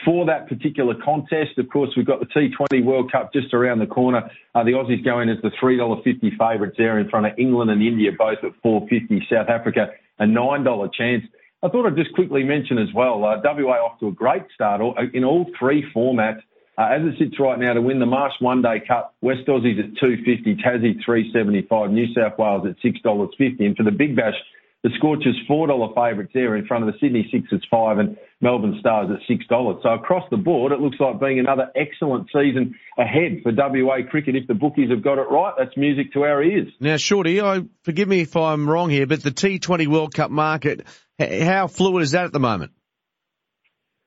S23: for that particular contest. Of course, we've got the T20 World Cup just around the corner. Uh, the Aussies going as the $3.50 favourites there in front of England and India, both at 4.50, South Africa a $9 chance. I thought I'd just quickly mention as well, uh, WA off to a great start in all three formats. Uh, as it sits right now to win the Marsh One Day Cup, West Aussies at 250, Tassie 375, New South Wales at $6.50. And for the Big Bash, the Scorchers $4 favourites there in front of the Sydney Sixers 5 and Melbourne Stars at $6. So across the board, it looks like being another excellent season ahead for WA cricket. If the bookies have got it right, that's music to our ears.
S5: Now, Shorty, I, forgive me if I'm wrong here, but the T20 World Cup market, how fluid is that at the moment?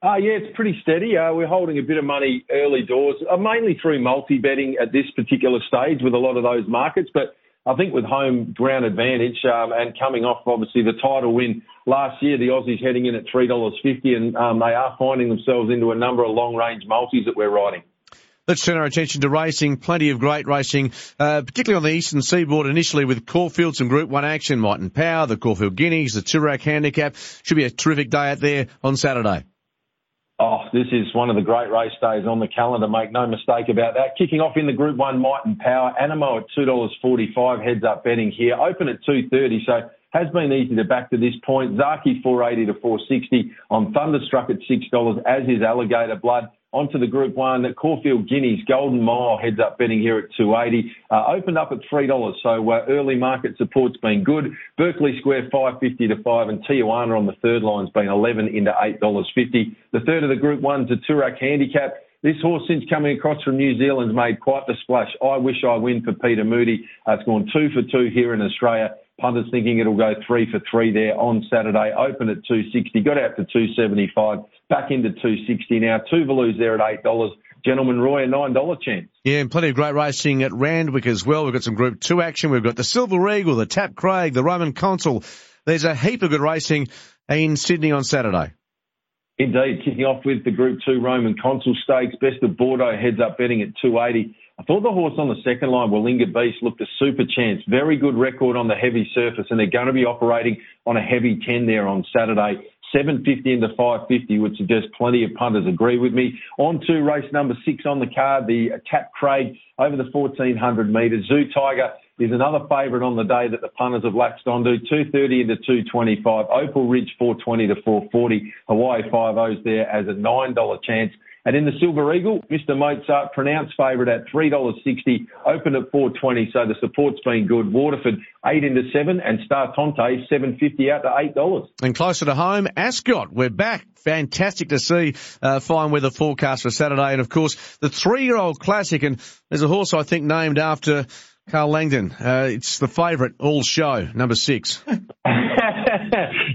S23: Uh, yeah, it's pretty steady. Uh, we're holding a bit of money early doors, uh, mainly through multi-betting at this particular stage with a lot of those markets. But I think with home ground advantage um, and coming off obviously the title win last year, the Aussies heading in at three dollars fifty, and um, they are finding themselves into a number of long-range multis that we're riding.
S5: Let's turn our attention to racing. Plenty of great racing, uh, particularly on the eastern seaboard initially with Caulfield, some Group 1 action, Might and Power, the Caulfield Guineas, the Toorak Handicap. Should be a terrific day out there on Saturday.
S23: Oh, this is one of the great race days on the calendar, make no mistake about that. Kicking off in the Group 1 Might and Power, Anamoe at $2.45, heads up betting here, open at 2.30, so has been easy to back to this point. Zaaki 480 to 460 on Thunderstruck at $6, as is Alligator Blood onto the Group One. Caulfield Guineas Golden Mile heads up betting here at 280. Uh, opened up at three dollars, so uh, early market support's been good. Berkeley Square 550 to five, and Tijuana on the third line's been 11 into eight dollars 50. The third of the Group One's a Toorak Handicap. This horse, since coming across from New Zealand, has made quite the splash. I wish I win for Peter Moody. Uh, it's gone two for two here in Australia. Punters thinking it'll go three for three there on Saturday. Open at 260, got out to 275, back into 260 now. Two Veloos there at $8. Gentleman Roy, a $9 chance.
S5: Yeah, and plenty of great racing at Randwick as well. We've got some Group 2 action. We've got the Silver Eagle, the Tap Craig, the Roman Consul. There's a heap of good racing in Sydney on Saturday.
S23: Indeed, kicking off with the Group 2 Roman Consul Stakes. Best of Bordeaux heads up betting at 280. I thought the horse on the second line, Willinga Beast, looked a super chance. Very good record on the heavy surface, and they're going to be operating on a heavy 10 there on Saturday. 750 into 550 would suggest plenty of punters agree with me. On to race number six on the card, the Tap Craig over the 1400 metres. Zoo Tiger is another favourite on the day that the punters have latched onto. 230 into 225. Opal Ridge 420 to 440. Hawaii 5 O's there as a $9 chance. And in the Silver Eagle, Mr. Mozart, pronounced favourite at $3.60, opened at 4.20, so the support's been good. Waterford, 8 into 7, and Star Tonte, 7.50 out to $8.
S5: And closer to home, Ascot, we're back. Fantastic to see uh, fine weather forecast for Saturday. And of course, the three-year-old classic, and there's a horse I think named after Karl Langdon. Uh, it's the favourite all show, number six.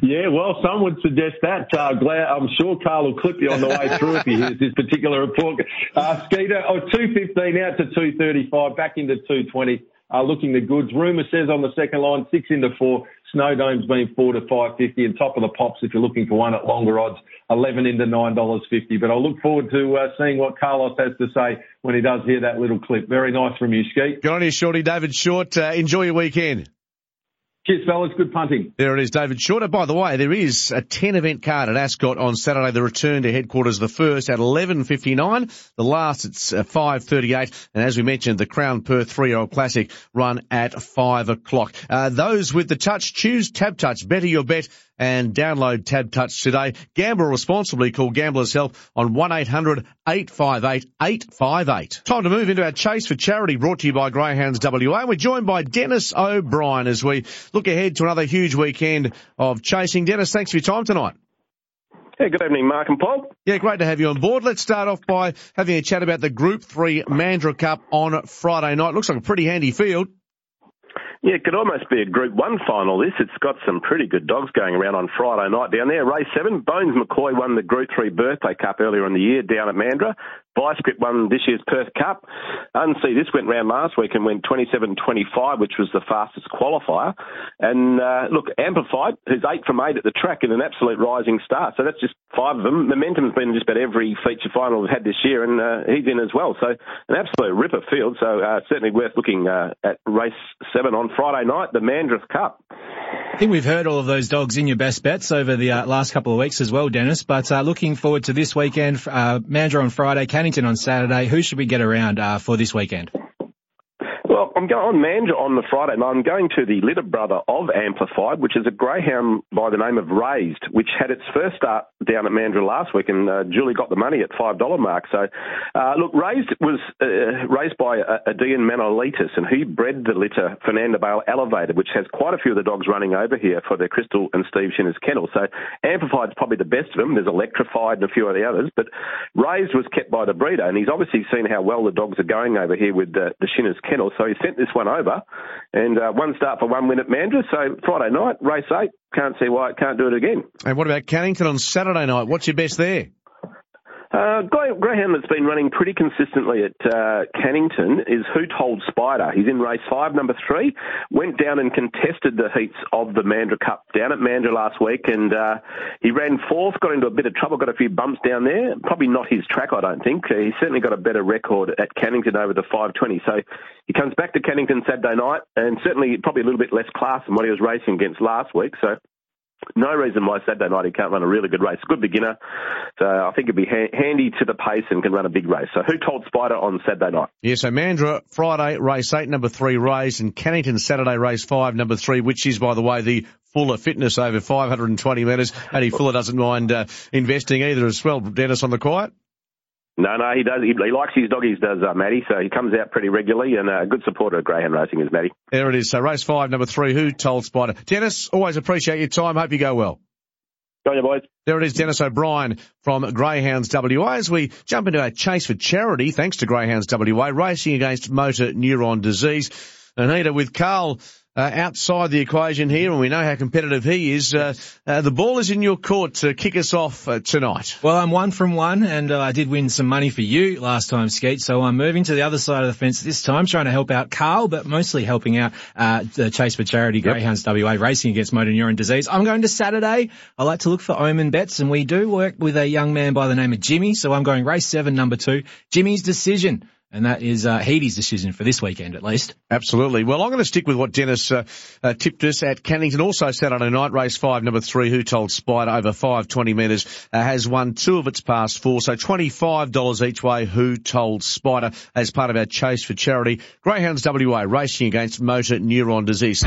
S23: yeah, well, some would suggest that. Uh, glad, I'm sure Karl will clip you on the way through if he hears this particular report. Uh, Skeeter, oh, 215 out to 235, back into 220. Uh, looking the goods. Rumour says on the second line, six into four. Snowdome's been four to five fifty, and top of the pops if you're looking for one at longer odds, eleven into nine dollars fifty. But I look forward to uh, seeing what Carlos has to say when he does hear that little clip. Very nice from you, Skeet.
S5: Good on you, Shorty. David Short. Uh, enjoy your weekend.
S23: Cheers, fellas. Good punting.
S5: There it is, David Shorter. By the way, there is a 10 event card at Ascot on Saturday. The return to headquarters, the first at 11.59. The last, it's 5.38. And as we mentioned, the Crown Perth three-year-old classic run at 5 o'clock. Uh, those with the touch, choose Tab Touch. Better your bet and download Tab Touch today. Gamble responsibly. Call Gamblers Help on 1-800-858-858. Time to move into our chase for charity brought to you by Greyhounds WA. We're joined by Dennis O'Brien as we look ahead to another huge weekend of chasing. Dennis, thanks for your time tonight.
S24: Yeah, good evening, Mark and Paul.
S5: Yeah, great to have you on board. Let's start off by having a chat about the Group 3 Mandurah Cup on Friday night. Looks like a pretty handy field.
S24: Yeah, it could almost be a Group 1 final, this. It's got some pretty good dogs going around on Friday night down there. Race 7, Bones McCoy won the Group 3 Birthday Cup earlier in the year down at Mandurah. Vice Grip won this year's Perth Cup. Unsee, this went round last week and went 27.25, which was the fastest qualifier. And uh, look, Amplified, who's eight from eight at the track in an absolute rising start. So that's just five of them. Momentum's been just about every feature final we've had this year, and uh, he's in as well. So an absolute ripper field. So uh, certainly worth looking uh, at race seven on Friday night, the Mandurah Cup.
S6: I think we've heard all of those dogs in your best bets over the uh, last couple of weeks as well, Dennis. But uh, looking forward to this weekend, uh, Mandurah on Friday, Cannington on Saturday. Who should we get around uh, for this weekend?
S24: I'm going on Mandurah on the Friday and I'm going to the litter brother of Amplified, which is a greyhound by the name of Raised, which had its first start down at Mandurah last week, and uh, Julie got the money at five dollar mark. So, uh, look, Raised was uh, raised by a, a Dean Manolitis, and he bred the litter Fernando Bale Elevated, which has quite a few of the dogs running over here for their Crystal and Steve Shinner's kennel. So, Amplified's probably the best of them. There's Electrified and a few of the others, but Raised was kept by the breeder, and he's obviously seen how well the dogs are going over here with the, the Shinner's kennel. So he sent this one over, and uh, one start for one win at Mandurah. So Friday night, race eight. Can't see why it can't do it again.
S5: And what about Cannington on Saturday night? What's your best there?
S24: Uh, Greyhound that's been running pretty consistently at uh, Cannington is Who Told Spider. He's in race five, number three. Went down and contested the heats of the Mandurah Cup down at Mandurah last week, and uh, he ran fourth, got into a bit of trouble, got a few bumps down there. Probably not his track, I don't think. Uh, he's certainly got a better record at Cannington over the 520. So he comes back to Cannington Saturday night, and certainly probably a little bit less class than what he was racing against last week. So no reason why Saturday night he can't run a really good race. Good beginner. So I think it'd be ha- handy to the pace and can run a big race. So who told Spider on Saturday night?
S5: Yeah, so Mandurah Friday, race eight, number three race, and Cannington Saturday, race five, number three, which is, by the way, the Fuller fitness over 520 metres. Eddie Fuller doesn't mind uh, investing either as well. Dennis on the quiet?
S24: No, no, he does. He, he likes his doggies, does uh, Matty. So he comes out pretty regularly and uh, a good supporter of Greyhound Racing is Matty.
S5: There it is. So race five, number three, Who Told Spider? Dennis, always appreciate your time. Hope you go well.
S24: Go on, you boys.
S5: There it is, Dennis O'Brien from Greyhounds WA. As we jump into our chase for charity, thanks to Greyhounds WA, racing against motor neuron disease. Anita, with Karl uh, outside the equation here, and we know how competitive he is. Uh, uh, the ball is in your court to kick us off uh, tonight.
S6: Well, I'm one from one, and uh, I did win some money for you last time, Skeet. So I'm moving to the other side of the fence this time, trying to help out Karl, but mostly helping out uh, the Chase for Charity yep. Greyhounds WA racing against motor neuron disease. I'm going to Saturday. I like to look for omen bets, and we do work with a young man by the name of Jimmy. So I'm going race seven, number two, Jimmy's decision. And that is uh, Heady's decision for this weekend, at least.
S5: Absolutely. Well, I'm going to stick with what Dennis uh, uh, tipped us at Cannington. Also Saturday night, race five, number three, Who Told Spider, over 520 metres, uh, has won two of its past four. So $25 each way, Who Told Spider, as part of our chase for charity. Greyhounds WA racing against motor neuron disease.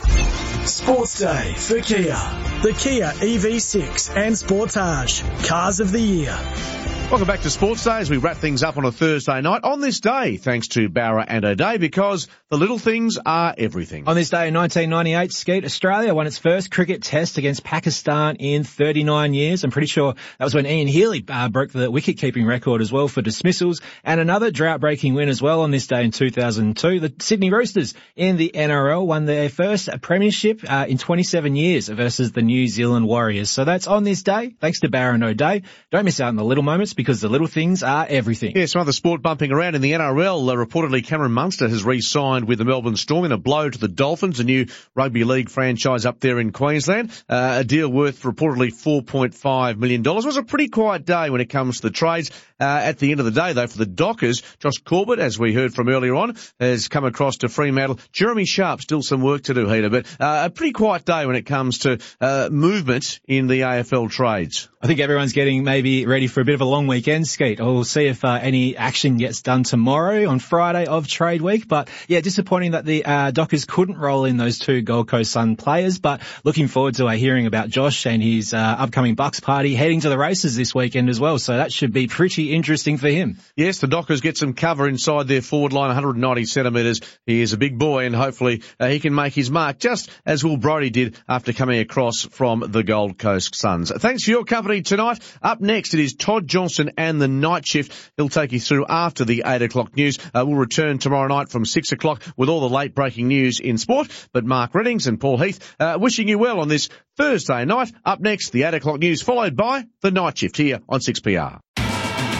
S4: Sports Day for Kia. The Kia EV6 and Sportage. Cars of the Year.
S5: Welcome back to Sports Day as we wrap things up on a Thursday night. On this day, thanks to Bowra and O'Dea, because the little things are everything.
S6: On this day in 1998, Skeet, Australia won its first cricket test against Pakistan in 39 years. I'm pretty sure that was when Ian Healy uh, broke the wicket-keeping record as well for dismissals. And another drought-breaking win as well on this day in 2002. The Sydney Roosters in the NRL won their first premiership uh, in 27 years versus the New Zealand Warriors. So that's on this day. Thanks to Bowra and O'Dea. Don't miss out on the little moments because the little things are everything.
S5: Yeah, some other sport bumping around in the NRL. Uh, reportedly, Cameron Munster has re-signed with the Melbourne Storm in a blow to the Dolphins, a new rugby league franchise up there in Queensland. Uh, a deal worth reportedly $4.5 million. It was a pretty quiet day when it comes to the trades. Uh, at the end of the day, though, for the Dockers, Josh Corbett, as we heard from earlier on, has come across to Fremantle. Jeremy Sharp, still some work to do, Heater, but uh, a pretty quiet day when it comes to uh, movement in the AFL trades.
S6: I think everyone's getting maybe ready for a bit of a long weekend, Skeet. We'll see if uh, any action gets done tomorrow on Friday of trade week. But yeah, disappointing that the uh, Dockers couldn't roll in those two Gold Coast Sun players. But looking forward to hearing about Josh and his uh, upcoming Bucks party heading to the races this weekend as well. So that should be pretty interesting for him.
S5: Yes, the Dockers get some cover inside their forward line, 190 centimetres. He is a big boy and hopefully uh, he can make his mark just as Will Brodie did after coming across from the Gold Coast Suns. Thanks for your company tonight. Up next, it is Todd Johnson and the night shift. He'll take you through after the 8 o'clock news. Uh, we'll return tomorrow night from 6 o'clock with all the late breaking news in sport. But Mark Readings and Paul Heath uh, wishing you well on this Thursday night. Up next, the 8 o'clock news followed by the night shift here on 6PR.